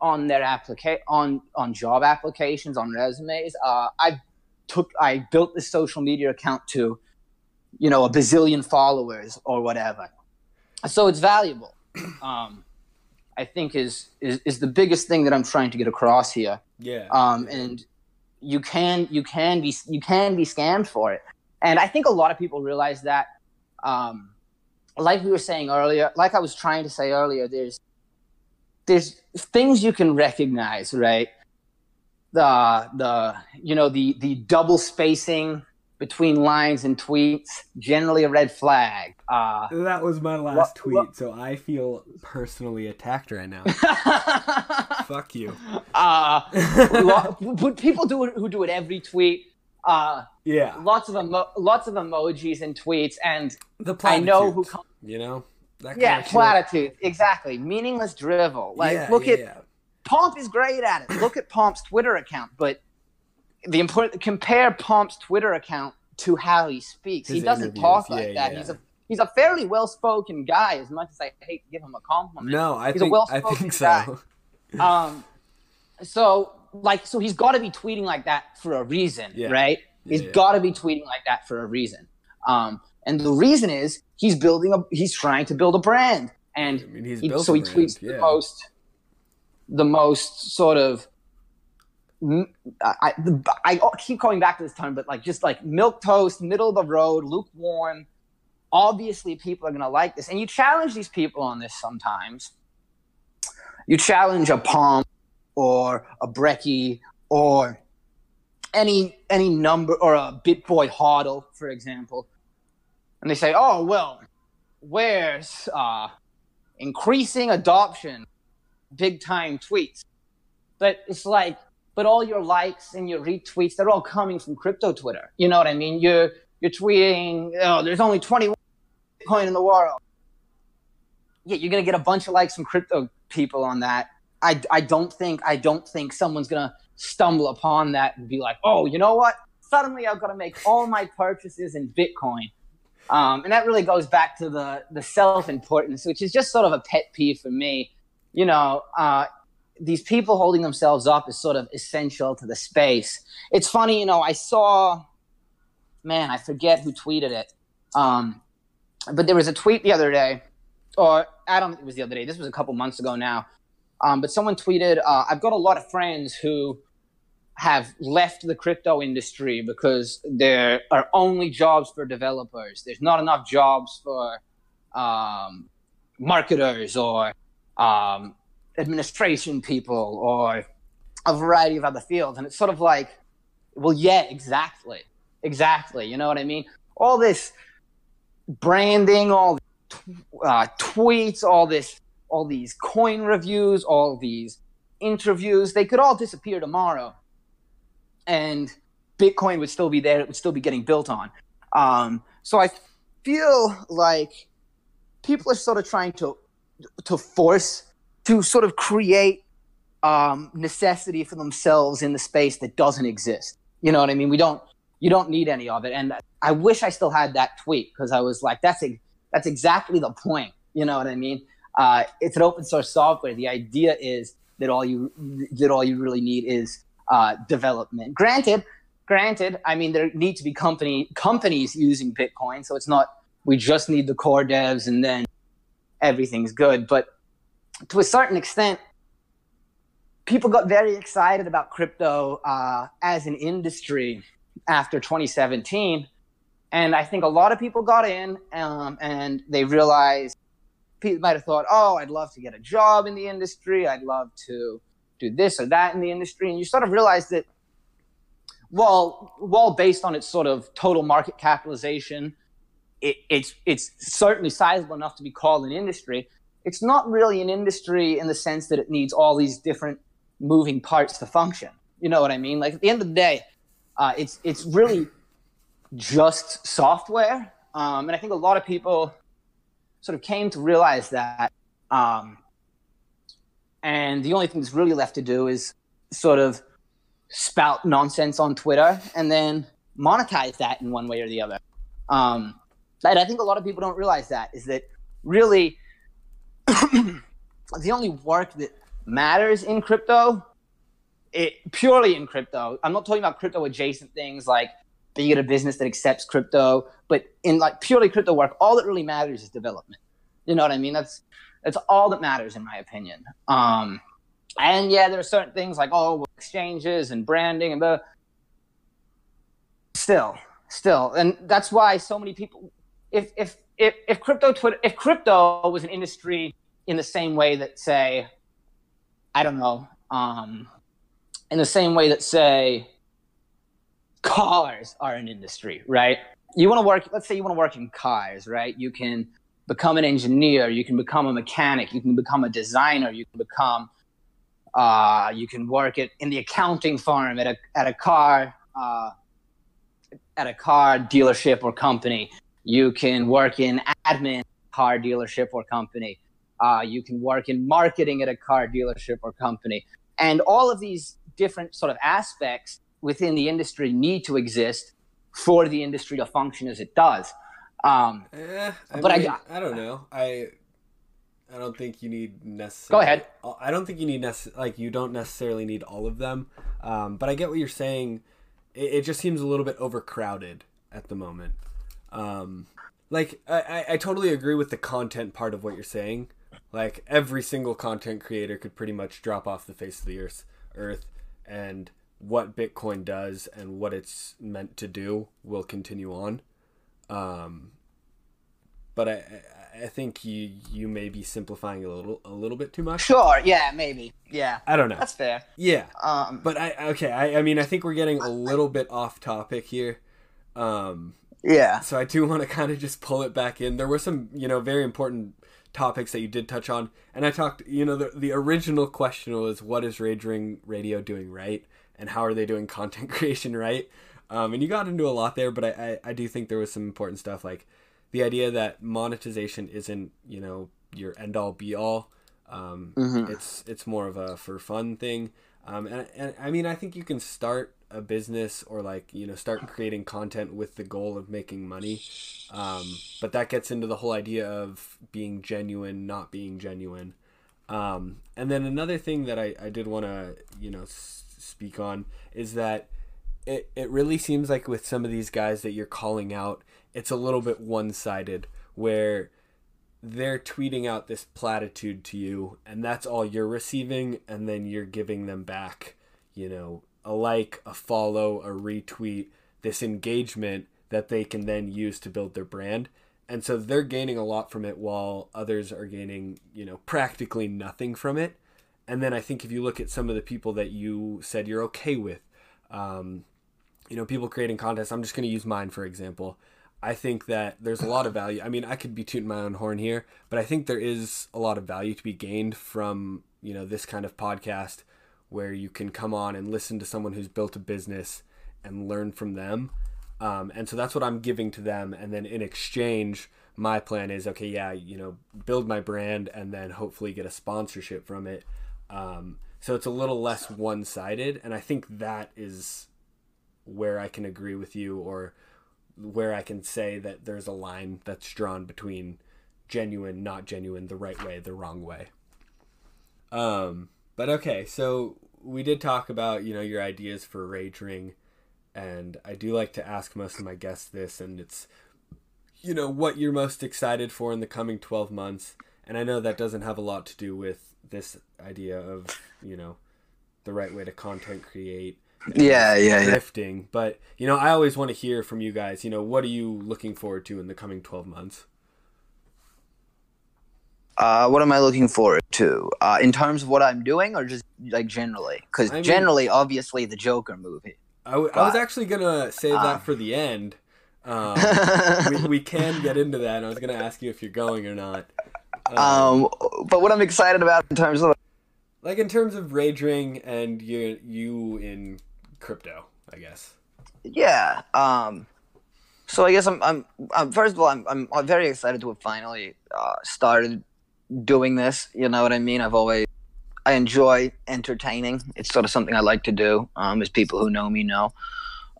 on their applica- on on job applications on resumes. Uh, I took I built this social media account to you know, a bazillion followers or whatever. So it's valuable. Um, I think is, is is the biggest thing that I'm trying to get across here. Yeah. Um, and you can you can be you can be scammed for it. And I think a lot of people realize that. Um, like we were saying earlier, like I was trying to say earlier, there's there's things you can recognize, right? The the you know the the double spacing between lines and tweets generally a red flag. Uh, that was my last what- tweet, what- so I feel personally attacked right now. Fuck you. uh, lo- people do it who do it every tweet. Uh, Yeah. lots of emo- lots of emojis and tweets, and The I know who. platitudes, Com- you know. Yeah, kind of shit. platitudes. Exactly. Meaningless drivel. Like, Yeah, look yeah, at yeah. Pomp is great at it. Look at Pomp's Twitter account, but the important compare Pomp's Twitter account to how he speaks. he doesn't talk like that. He's a he's a fairly well spoken guy. As much as I hate to give him a compliment. No, I He's think I well-spoken think guy. so. Um, so like, so he's got to be tweeting like that for a reason, right? He's got to be tweeting like that for a reason. Um, and the reason is he's building a, he's trying to build a brand, and I mean, he's he- built so he brand, tweets yeah. the most, the most sort of. I, I, the- I keep going back to this term, but like just like milk toast, middle of the road, lukewarm. Obviously, people are gonna like this, and you challenge these people on this sometimes. You challenge a Pomp or a Brecky or any any number or a Bitboy Hodl, for example, and they say, "Oh well, where's uh, increasing adoption, big time tweets?" But it's like, but all your likes and your retweets, they're all coming from crypto Twitter. You know what I mean? You're you're tweeting, "Oh, there's only 21 Bitcoin in the world." Yeah, you're gonna get a bunch of likes from crypto people on that. I, I don't think I don't think someone's gonna stumble upon that and be like, oh, you know what? Suddenly I've got to make all my purchases in Bitcoin. Um, and that really goes back to the the self importance, which is just sort of a pet peeve for me. You know, uh, these people holding themselves up is sort of essential to the space. It's funny, you know, I saw, man, I forget who tweeted it, um, but there was a tweet the other day, or I don't think it was the other day. This was a couple months ago now. Um, but someone tweeted, uh, I've got a lot of friends who have left the crypto industry because there are only jobs for developers. There's not enough jobs for um, marketers or um, administration people or a variety of other fields. And it's sort of like, well, yeah, exactly. Exactly. You know what I mean? All this branding, all uh, tweets, all this, all these coin reviews, all these interviews, they could all disappear tomorrow and Bitcoin would still be there. It would still be getting built on. Um, so I feel like people are sort of trying to to force to sort of create um, necessity for themselves in the space that doesn't exist. You know what I mean? We don't. You don't need any of it. And I wish I still had that tweet because I was like, that's a, that's exactly the point. You know what I mean? Uh, it's an open source software. The idea is that all you that all you really need is uh, development. Granted, granted, I mean there need to be company companies using Bitcoin, so it's not we just need the core devs and then everything's good. But to a certain extent, people got very excited about crypto uh, as an industry after 2017, and I think a lot of people got in um, and they realized people might have thought, "Oh, I'd love to get a job in the industry. I'd love to." Do this or that in the industry, and you sort of realize that, well, well, based on its sort of total market capitalization, it, it's it's certainly sizable enough to be called an industry. It's not really an industry in the sense that it needs all these different moving parts to function. You know what I mean? Like at the end of the day, uh, it's it's really just software, um, and I think a lot of people sort of came to realize that. Um, and the only thing that's really left to do is sort of spout nonsense on Twitter and then monetize that in one way or the other. Um, and I think a lot of people don't realize that is that really the only work that matters in crypto, it purely in crypto. I'm not talking about crypto adjacent things like you get a business that accepts crypto. But in like purely crypto work, all that really matters is development. You know what I mean? That's that's all that matters in my opinion. Um, and yeah, there are certain things like oh exchanges and branding and the still, still, and that's why so many people. If if if, if crypto Twitter, if crypto was an industry in the same way that say, I don't know, um, in the same way that say cars are an industry, right? You want to work, let's say you want to work in cars, right? You can become an engineer, you can become a mechanic, you can become a designer, you can become, uh, you can work at, in the accounting firm at a, at a car, uh, at a car dealership or company. You can work in admin car dealership or company. Uh, you can work in marketing at a car dealership or company. And all of these different sort of aspects within the industry need to exist for the industry to function as it does. Um, eh, I but mean, I- I, don't know. I I don't think you need necessarily. Go ahead. I don't think you need necess- like you don't necessarily need all of them. Um, but I get what you're saying. It, it just seems a little bit overcrowded at the moment. Um, like I, I, I totally agree with the content part of what you're saying. Like every single content creator could pretty much drop off the face of the earth, earth, and what Bitcoin does and what it's meant to do will continue on. Um, but I, I, think you you may be simplifying a little a little bit too much. sure, yeah, maybe, yeah, I don't know. that's fair. Yeah, Um, but I okay. I, I mean, I think we're getting a little bit off topic here. Um, Yeah. so I do want to kind of just pull it back in. There were some, you know, very important topics that you did touch on, and I talked. You know, the the original question was, "What is Rage Ring Radio doing right, and how are they doing content creation right?" Um, and you got into a lot there, but I, I I do think there was some important stuff like the idea that monetization isn't, you know, your end all be all. Um, It's it's more of a for fun thing. Um, and, and I mean, I think you can start a business or like you know start creating content with the goal of making money. Um, but that gets into the whole idea of being genuine, not being genuine. Um, and then another thing that I, I did want to you know s- speak on is that it, it really seems like with some of these guys that you're calling out, it's a little bit one sided where they're tweeting out this platitude to you and that's all you're receiving and then you're giving them back you know a like a follow a retweet this engagement that they can then use to build their brand. And so they're gaining a lot from it while others are gaining you know practically nothing from it. And then i think if you look at some of the people that you said you're okay with um, you know people creating contests i'm just going to use mine for example I think that there's a lot of value. I mean, I could be tooting my own horn here, but I think there is a lot of value to be gained from, you know, this kind of podcast where you can come on and listen to someone who's built a business and learn from them. Um, and so that's what I'm giving to them. And then in exchange, my plan is okay, yeah, you know, build my brand and then hopefully get a sponsorship from it. Um, so it's a little less one sided. And I think that is where I can agree with you or where I can say that there's a line that's drawn between genuine, not genuine, the right way, the wrong way. Um, but okay, so we did talk about you know your ideas for Rage Ring, and I do like to ask most of my guests this, and it's you know what you're most excited for in the coming 12 months, and I know that doesn't have a lot to do with this idea of you know the right way to content create Yeah, yeah, yeah. drifting. But you know, I always want to hear from you guys. You know, what are you looking forward to in the coming twelve months? Uh, what am I looking forward to? Uh, in terms of what I'm doing, or just like generally? Because I mean- generally, obviously, the Joker movie. I was actually gonna save uh, that for the end. Um, we, we can get into that. I was gonna ask you if you're going or not. Um, but what I'm excited about in terms of like in terms of Rage Ring and you you in crypto, I guess. yeah. Um, so I guess I'm, I'm, I'm first of all, I'm, I'm, very excited to have finally uh, started doing this. You know what I mean? I've always, I enjoy entertaining. It's sort of something I like to do. Um, as people who know me know.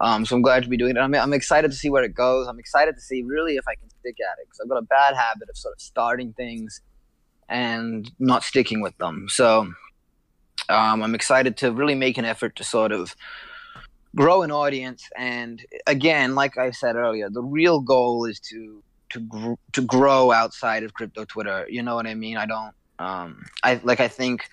Um, so I'm glad to be doing it. I'm, I'm excited to see where it goes. I'm excited to see really if I can stick at it because I've got a bad habit of sort of starting things and not sticking with them. So um, I'm excited to really make an effort to sort of grow an audience. And again, like I said earlier, the real goal is to to gr- to grow outside of crypto Twitter. You know what I mean? I don't. Um, I like. I think.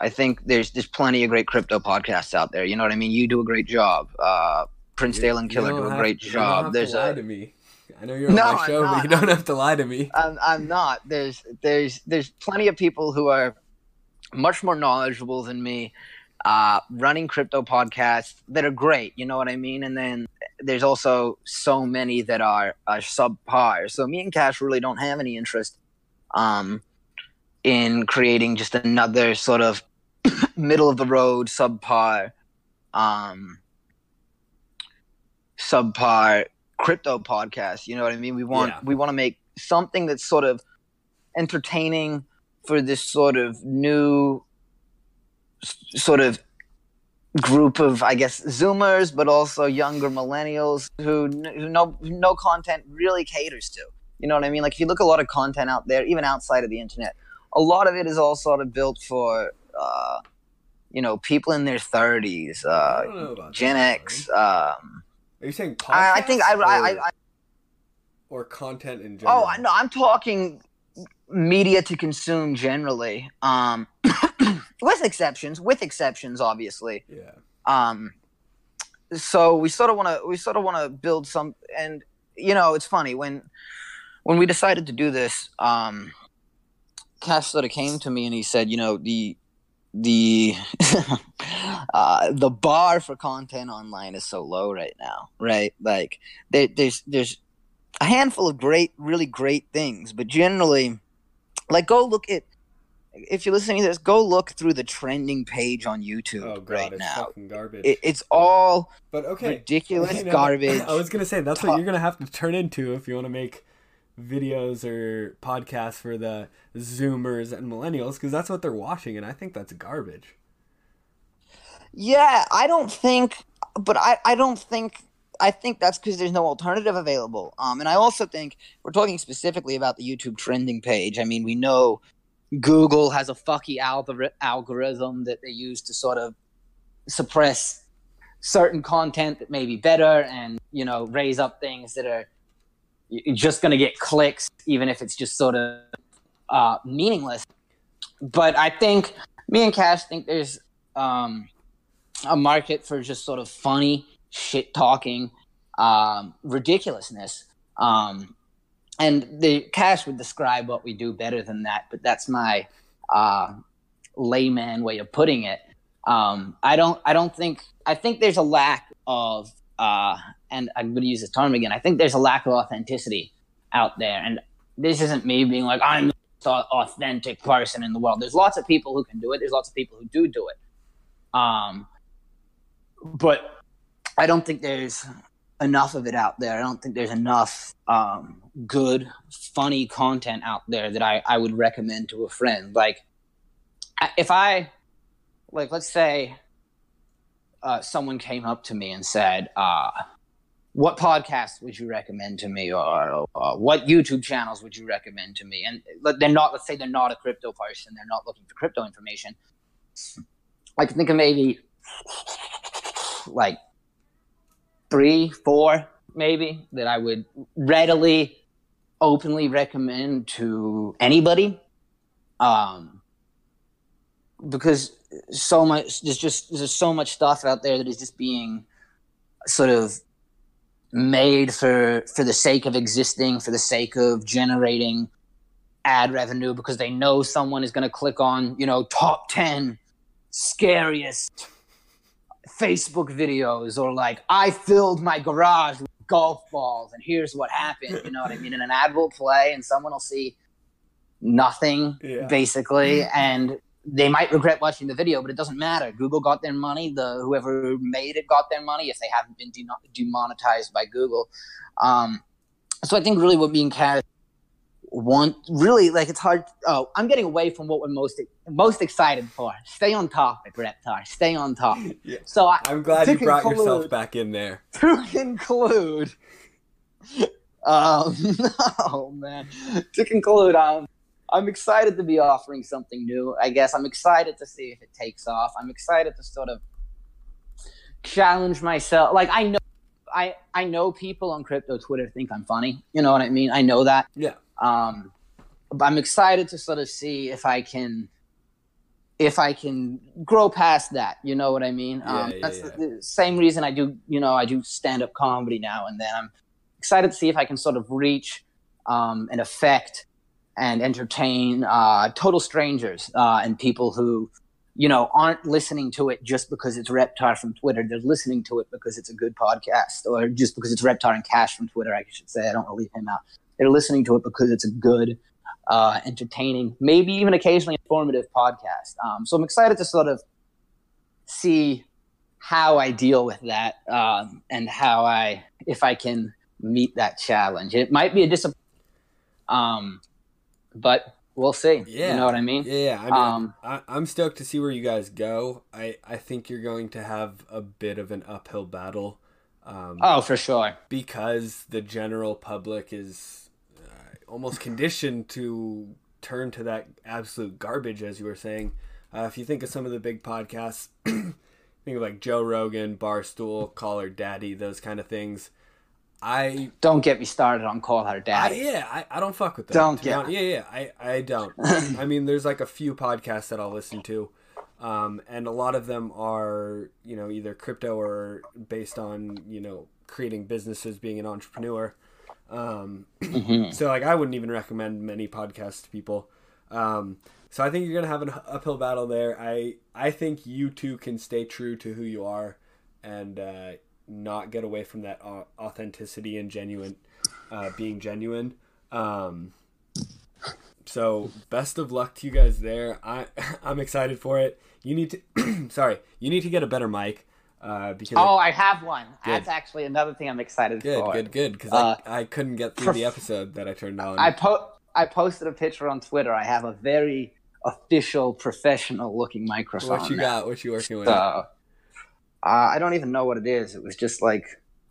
I think there's there's plenty of great crypto podcasts out there. You know what I mean? You do a great job. Uh, Prince You- Dale and Killer do a great you don't have job. to There's lie a to me. I know you're on No, my show, but you don't have to lie to me. I'm, I'm not. There's there's there's plenty of people who are much more knowledgeable than me, uh, running crypto podcasts that are great. You know what I mean? And then there's also so many that are, are subpar. So me and Cash really don't have any interest um, in creating just another sort of middle of the road subpar um, subpar crypto podcast. You know what I mean? We want Yeah. we want to make something that's sort of entertaining for this sort of new sort of group of I guess Zoomers, but also younger millennials who who no no content really caters to. You know what I mean? Like if you look at a lot of content out there, even outside of the internet, a lot of it is all sort of built for. Uh, you know, people in their thirties, uh, don't know about Gen that, X. Um, Are you saying I, I think I, or, I, I, I or content in general? Oh, I no, I'm talking media to consume generally. Um, with exceptions, with exceptions, obviously. Yeah. Um, so we sort of want to, we sort of want to build some, and you know, it's funny when, when we decided to do this. Um, Cash sort of came to me and he said, you know, the, the, uh, the bar for content online is so low right now, right? Like there, there's, there's a handful of great, really great things, but generally, like go look at if you're listening to this, go look through the trending page on YouTube Oh god, right it's now. fucking garbage. It, it's all but okay. ridiculous know, garbage. I was gonna say that's what you're gonna have to turn into if you want to make videos or podcasts for the Zoomers and millennials because that's what they're watching, and I think that's garbage. Yeah, I don't think, but I, I don't think. I think that's because there's no alternative available. Um, and I also think we're talking specifically about the YouTube trending page. I mean, we know Google has a fucky algori- algorithm that they use to sort of suppress certain content that may be better, and you know, raise up things that are just going to get clicks, even if it's just sort of uh, meaningless. But I think me and Cash think there's um, a market for just sort of funny shit talking um, ridiculousness. Um, and the Cash would describe what we do better than that, but that's my uh, layman way of putting it. Um, I don't. I don't think. I think there's a lack of, uh, and I'm going to use this term again. I think there's a lack of authenticity out there, and this isn't me being like I'm the most authentic person in the world. There's lots of people who can do it. There's lots of people who do do it. Um, but I don't think there's enough of it out there. I don't think there's enough um, good, funny content out there that I, I would recommend to a friend. Like, if I, like, let's say uh, someone came up to me and said, uh, what podcast would you recommend to me or what youtube channels would you recommend to me and they're not let's say they're not a crypto person they're not looking for crypto information i can think of maybe like three four maybe that i would readily openly recommend to anybody. Um because so much there's just there's so much stuff out there that is just being sort of made for for the sake of existing for the sake of generating ad revenue because they know someone is going to click on you know top 10 scariest facebook videos or like i filled my garage with golf balls and here's what happened you know what i mean and an ad will play and someone will see nothing Yeah. basically and they might regret watching the video, but it doesn't matter. Google got their money. The whoever made it got their money if they haven't been de- demonetized by Google. Um, so I think really what being cast want really like it's hard. Oh, I'm getting away from what we're most most excited for. Stay on topic, Reptar. Stay on topic. Yeah. So I, I'm glad you brought yourself back in there. to conclude, um, oh man, to conclude, um, I'm excited to be offering something new. I guess I'm excited to see if it takes off. I'm excited to sort of challenge myself. Like I know, I I know people on crypto Twitter think I'm funny. You know what I mean? I know that. Yeah. Um, but I'm excited to sort of see if I can, if I can grow past that. You know what I mean? Yeah, um, that's yeah. The, the same reason I do. You know, I do stand up comedy now and then. I'm excited to see if I can sort of reach um, and affect and entertain uh, total strangers uh, and people who you know aren't listening to it just because it's Reptar from Twitter. They're listening to it because it's a good podcast, or just because it's Reptar and Cash from Twitter. I should say. I don't want to leave him out. They're listening to it because it's a good, uh, entertaining, maybe even occasionally informative podcast. Um, so I'm excited to sort of see how I deal with that um, and how I, if I can meet that challenge. It might be a disappointment, um, but we'll see. Yeah. You know what I mean? Yeah. I mean, Um, I, I'm stoked to see where you guys go. I, I think you're going to have a bit of an uphill battle. Um, Oh, for sure. because the general public is almost conditioned to turn to that absolute garbage, as you were saying. Uh, if you think of some of the big podcasts, think of like Joe Rogan, Barstool, Call Her Daddy, those kind of things. I, Don't get me started on Call Her I Daddy. yeah, I, I don't fuck with that. Don't get- Yeah, yeah, I, I don't. I mean, there's like a few podcasts that I'll listen to, um, and a lot of them are you know either crypto or based on you know creating businesses, being an entrepreneur. Um, Mhm. so like I wouldn't even recommend many podcasts to people. Um, so I think you're gonna have an uphill battle there. I I think you two can stay true to who you are, and uh, not get away from that authenticity and genuine, uh, being genuine. Um, so best of luck to you guys there. I I'm excited for it. You need to sorry, you need to get a better mic. Uh, because Oh, I have one. Good. That's actually another thing I'm excited good, for. good, good. Good. Because Uh, I, I couldn't get through the episode that I turned on. I po- I posted a picture on Twitter. I have a very official, professional looking microphone. what you now. got? What you working with? So, uh, I don't even know what it is. It was just like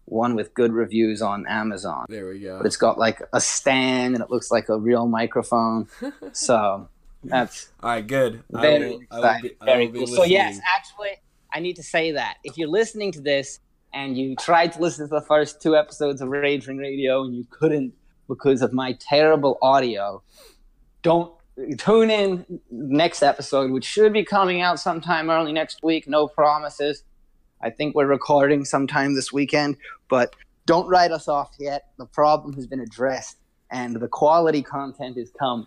one with good reviews on Amazon. There we go. But it's got like a stand and it looks like a real microphone. so that's All right, good. I very will- I will be- I very will be cool. So yes, actually, I need to say that if you're listening to this and you tried to listen to the first two episodes of Rage Ring Radio and you couldn't because of my terrible audio, don't tune in next episode, which should be coming out sometime early next week. No promises. I think we're recording sometime this weekend, but don't write us off yet. The problem has been addressed and the quality content is coming.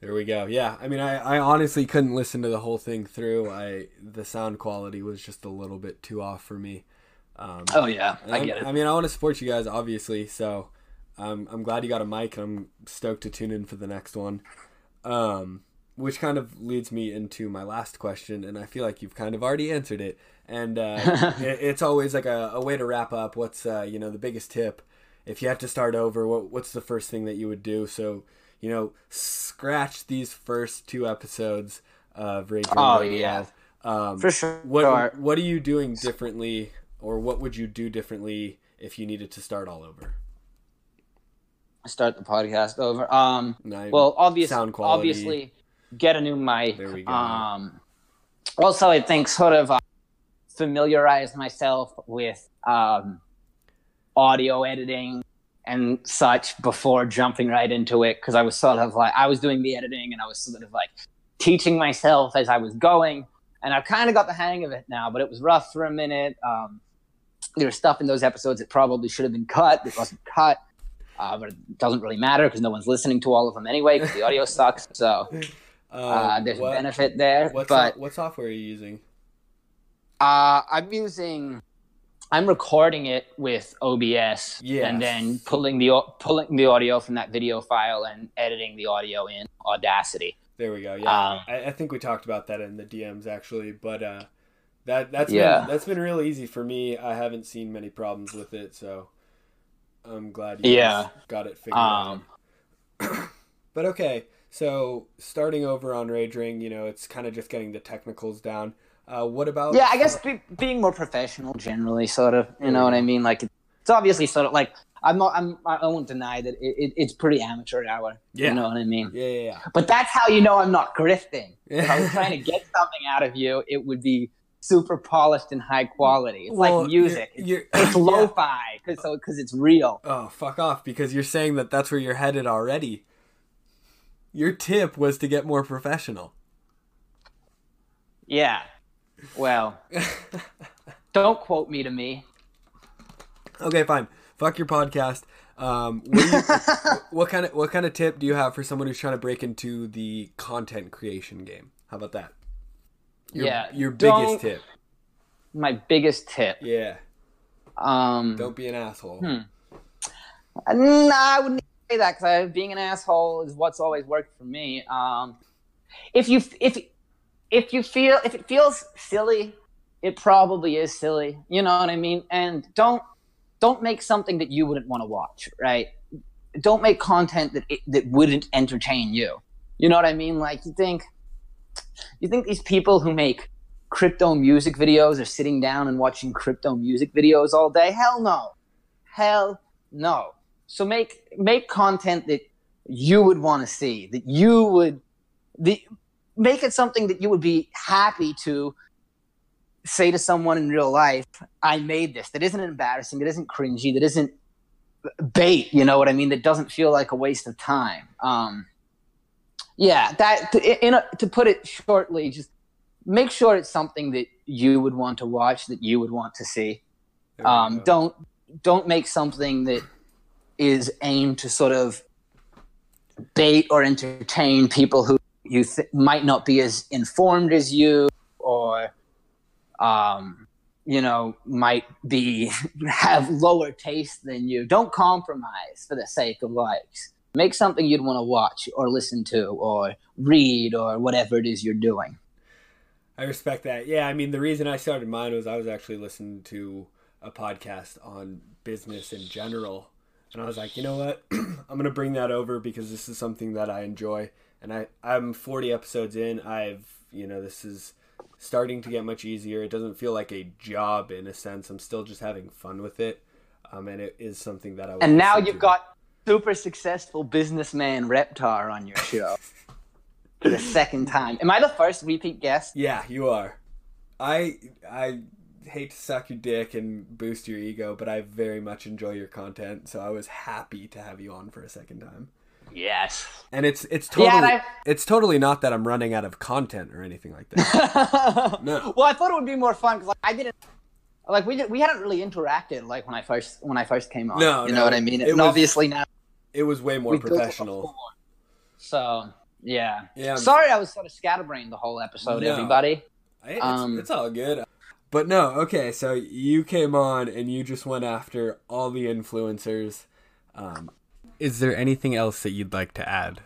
There we go. Yeah, I mean, I, I honestly couldn't listen to the whole thing through. I the sound quality was just a little bit too off for me. Um, Oh yeah, I get it. I mean, I want to support you guys, obviously. So, um, I'm glad you got a mic, and I'm stoked to tune in for the next one. Um, which kind of leads me into my last question, and I feel like you've kind of already answered it. And uh, it, it's always like a, a way to wrap up. What's uh, you know the biggest tip if you have to start over? What what's the first thing that you would do? So you know, scratch these first two episodes of Rage. Oh, Radio. yeah. Um, For sure. what what are you doing differently, or what would you do differently if you needed to start all over? start the podcast over. Um, No, well, obviously, sound quality. obviously, get a new mic. There we go. Um, also, I think sort of uh, familiarize myself with um, audio editing and such before jumping right into it because I was sort of like I was doing the editing and I was sort of like teaching myself as I was going, and I've kind of got the hang of it now. But it was rough for a minute. Um, there was stuff in those episodes that probably should have been cut that wasn't cut. Uh, but it doesn't really matter because no one's listening to all of them anyway because the audio sucks. So uh, Um, there's what- a benefit there. What, but so- what software are you using? uh, I'm using, I'm recording it with OBS Yes. and then pulling the pulling the audio from that video file and editing the audio in Audacity. There we go. Yeah, Um, I, I think we talked about that in the DMs actually, but uh, that that's Yeah. been, that's been real easy for me. I haven't seen many problems with it, so I'm glad you Yeah. got it figured Um, out. But okay, so starting over on Rage Ring, you know, it's kind of just getting the technicals down. Uh, what about? yeah, I guess be, being more professional generally, sort of. You know what I mean? Like it's obviously sort of like I'm not. I'm. I won't deny that it, it, it's pretty amateur hour. Yeah. You know what I mean? Yeah, yeah, yeah. But that's how you know I'm not grifting. If I was trying to get something out of you, it would be super polished and high quality. It's Well, like music. you're- you're- it's yeah. lo-fi because so because it's real. Oh, fuck off! Because you're saying that that's where you're headed already. Your tip was to get more professional. Yeah. Well, don't quote me to me. Okay, fine. Fuck your podcast. Um, what, you, what kind of what kind of tip do you have for someone who's trying to break into the content creation game? How about that? Your, Yeah, Your biggest tip. My biggest tip. Yeah. Um, Don't be an asshole. Hmm. No, I wouldn't say that because being an asshole is what's always worked for me. Um, if you if if you feel if it feels silly, it probably is silly. You know what I mean? And don't don't make something that you wouldn't want to watch, right? Don't make content that it, that wouldn't entertain you. You know what I mean? Like you think you think these people who make crypto music videos are sitting down and watching crypto music videos all day? Hell no. Hell no. So make make content that you would want to see, that you would the make it something that you would be happy to say to someone in real life, I made this. That isn't embarrassing, that isn't cringy, that isn't bait, you know what I mean? That doesn't feel like a waste of time. Um yeah, that to, in a, to put it shortly, just make sure it's something that you would want to watch, that you would want to see. Um, don't don't make something that is aimed to sort of bait or entertain people who you th- might not be as informed as you, or um, you know might be have lower taste than you. Don't compromise for the sake of likes. Make something you'd want to watch or listen to or read or whatever it is you're doing. I respect that. Yeah, I mean, the reason I started mine was I was actually listening to a podcast on business in general. And I was like, you know what? I'm going to bring that over because this is something that I enjoy. And I, I'm 40 episodes in. I've, you know, this is starting to get much easier. It doesn't feel like a job in a sense. I'm still just having fun with it. Um, and it is something that I And now you've to. got super successful businessman Reptar on your show for the second time. Am I the first repeat guest? Yeah, you are. I I hate to suck your dick and boost your ego, but I very much enjoy your content, so I was happy to have you on for a second time. Yes. And it's it's totally and I- it's totally not that I'm running out of content or anything like that. No. Well, I thought it would be more fun because like, I didn't like we did, we hadn't really interacted like when I first when I first came on. No, you no, know what I mean. it and was- obviously now It was way more we built it professional. before. So yeah. Yeah. I'm- Sorry, I was sort of scatterbrained the whole episode, No. everybody. It's, um, it's all good. But no, okay, so you came on and you just went after all the influencers. Um, is there anything else that you'd like to add?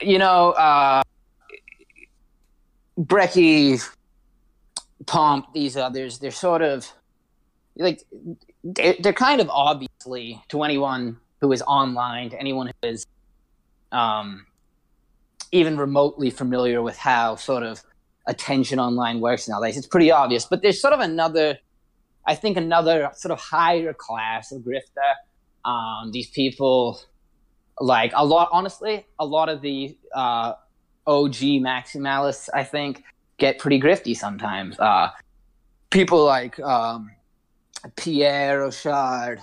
you know, uh, Brecky, Pomp, these others, they're sort of like they're, they're kind of obviously to anyone who is online, to anyone who is um, even remotely familiar with how sort of attention online works nowadays. It's pretty obvious, but there's sort of another, I think, another sort of higher class of grifter. Um, these people like a lot honestly a lot of the uh, og maximalists i think get pretty grifty sometimes uh, people like um, pierre rochard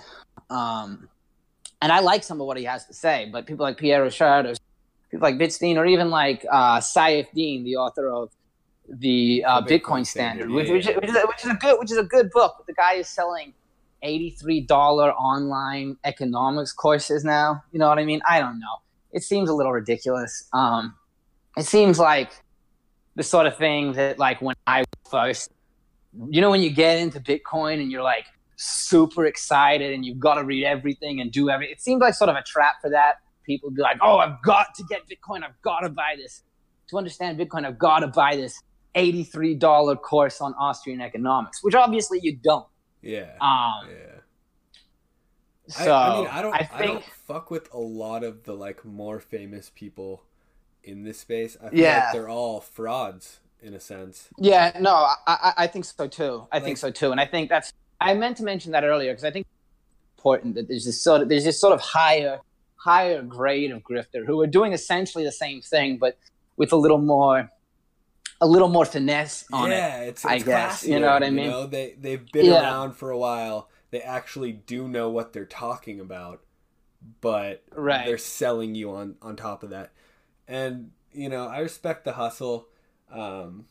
um, and i like some of what he has to say but people like pierre rochard or people like bitstein or even like uh, Saifedean the author of the uh, The Bitcoin bitcoin, Standard, standard, which, yeah. which, which, is a, which is a good which is a good book but the guy is selling $83 online economics courses now. You know what I mean? I don't know. It seems a little ridiculous. Um, it seems like the sort of thing that, like, when I first, you know, when you get into Bitcoin and you're like super excited and you've got to read everything and do everything, it seems like sort of a trap for that. People be like, oh, I've got to get Bitcoin. I've got to buy this. To understand Bitcoin, I've got to buy this $83 course on Austrian economics, which obviously you don't. Yeah. Um, yeah. So I, I mean, I don't, I, think don't fuck with a lot of the like more famous people in this space. I feel Yeah. like they're all frauds in a sense. yeah, no, I, I, I think so too. I Like- think so too, and I think that's I meant to mention that earlier because I think it's important that there's this sort of there's this sort of higher higher grade of grifter who are doing essentially the same thing, but with a little more a little more finesse on yeah, it. it's, I it's guess, you know what I mean? You know, they they've been Yeah. around Yeah. for a while. They actually do know what they're talking about, but Right. they're selling you on on top of that. And you know, I respect the hustle, um,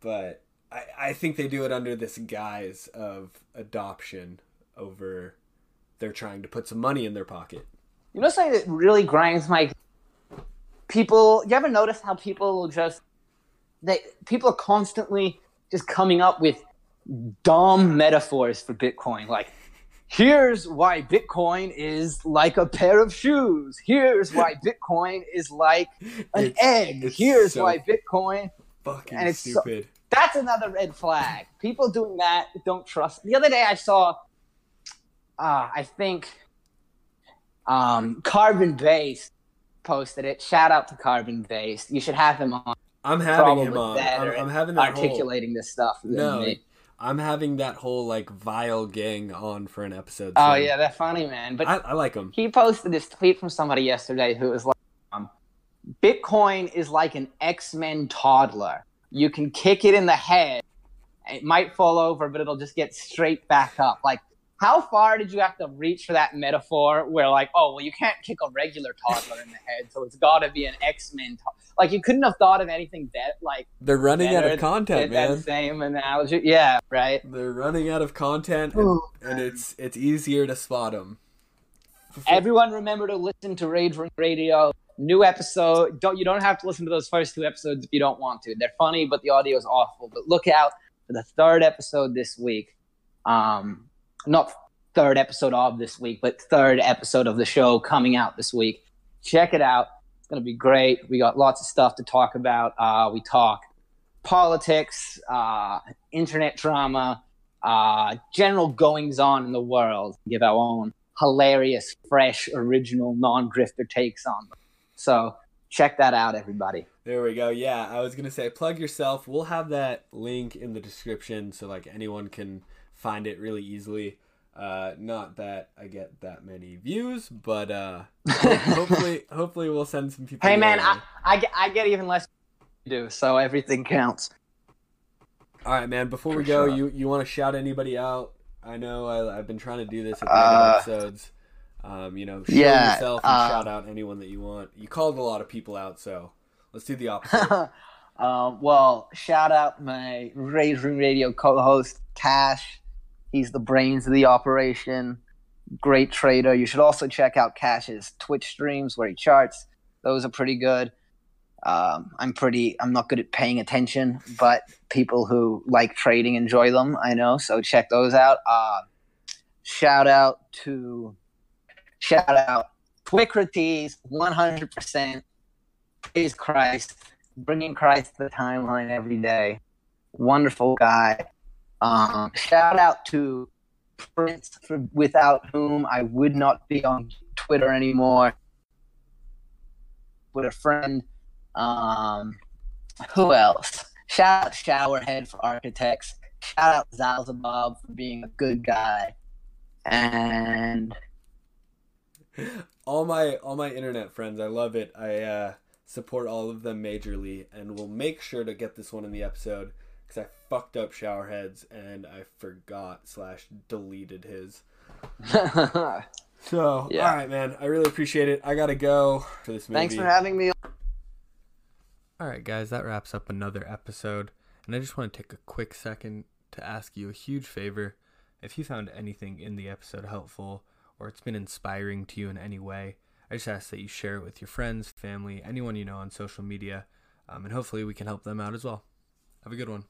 but I I think they do it under this guise of adoption over. They're trying to put some money in their pocket. You know something that really grinds my people. You ever notice how people will just they people are constantly just coming up with dumb metaphors for Bitcoin, like. Here's why Bitcoin is like a pair of shoes. Here's why Bitcoin is like an It's- egg. it's Here's so- why Bitcoin Fucking And it's so- stupid. that's another red flag. People doing that don't trust. The other day I saw, uh, I think, um, Carbon Based posted it. Shout out to Carbon Based. You should have him on. I'm having him on. I'm, I'm having that whole, articulating this stuff No, me. I'm having that whole like vile gang on for an episode. Oh soon. yeah, they're funny, man. But I, I like them. he posted this tweet from somebody yesterday who was like, um, "Bitcoin is like an X Men toddler. You can kick it in the head, it might fall over, but it'll just get straight back up." Like, how far did you have to reach for that metaphor? Where like, oh well, you can't kick a regular toddler in the head, so it's got to be an X Men. To- like, you couldn't have thought of anything better. Like They're running out of content, than that man. same analogy. Yeah, right. They're running out of content, and, and it's it's easier to spot them. Everyone remember to listen to Rage Ring Radio. New episode. Don't you don't have to listen to those first two episodes if you don't want to. They're funny, but the audio is awful. But look out for the third episode this week. Um, not third episode of this week, but third episode of the show coming out this week. Check it out. It's gonna be great. We got lots of stuff to talk about. Uh, we talk politics, uh, internet drama, uh, general goings on in the world. Give our own hilarious, fresh, original, non-grifter takes on them. So check that out, everybody. There we go. Yeah, I was gonna say plug yourself. We'll have that link in the description so like anyone can find it really easily. Uh, not that I get that many views, but uh, hopefully, hopefully we'll send some people. Hey, your man. I, I, get, I get even less than you do, so everything counts. All right, man. Before we go, sure. you you want to shout anybody out? I know I, I've been trying to do this at the Uh, end of episodes. Um, you know, show yeah, yourself and uh, shout out anyone that you want. You called a lot of people out, so let's do the opposite. um, well, shout out my Rage Room Radio co-host Cash. He's the brains of the operation. Great trader. You should also check out Cash's Twitch streams where he charts. Those are pretty good. Um, I'm pretty. I'm not good at paying attention, but people who like trading enjoy them. I know. So check those out. Uh, shout out to shout out Twicrates, 100%. Praise Christ, bringing Christ to the timeline every day. Wonderful guy. Um, shout out to Prince, for, without whom I would not be on Twitter anymore. With a friend. Um, who else? Shout out Showerhead for architects. Shout out Zalzabob for being a good guy. And all my all my internet friends, I love it. I uh, support all of them majorly, and we'll make sure to get this one in the episode because I fucked up showerheads and I forgot slash deleted his. So Yeah. all right, man. I really appreciate it. I gotta go for this movie. thanks for having me. All right, guys, that wraps up another episode. And I just want to take a quick second to ask you a huge favor. If you found anything in the episode helpful or it's been inspiring to you in any way, I just ask that you share it with your friends, family, anyone you know on social media, um, and hopefully we can help them out as well. Have a good one.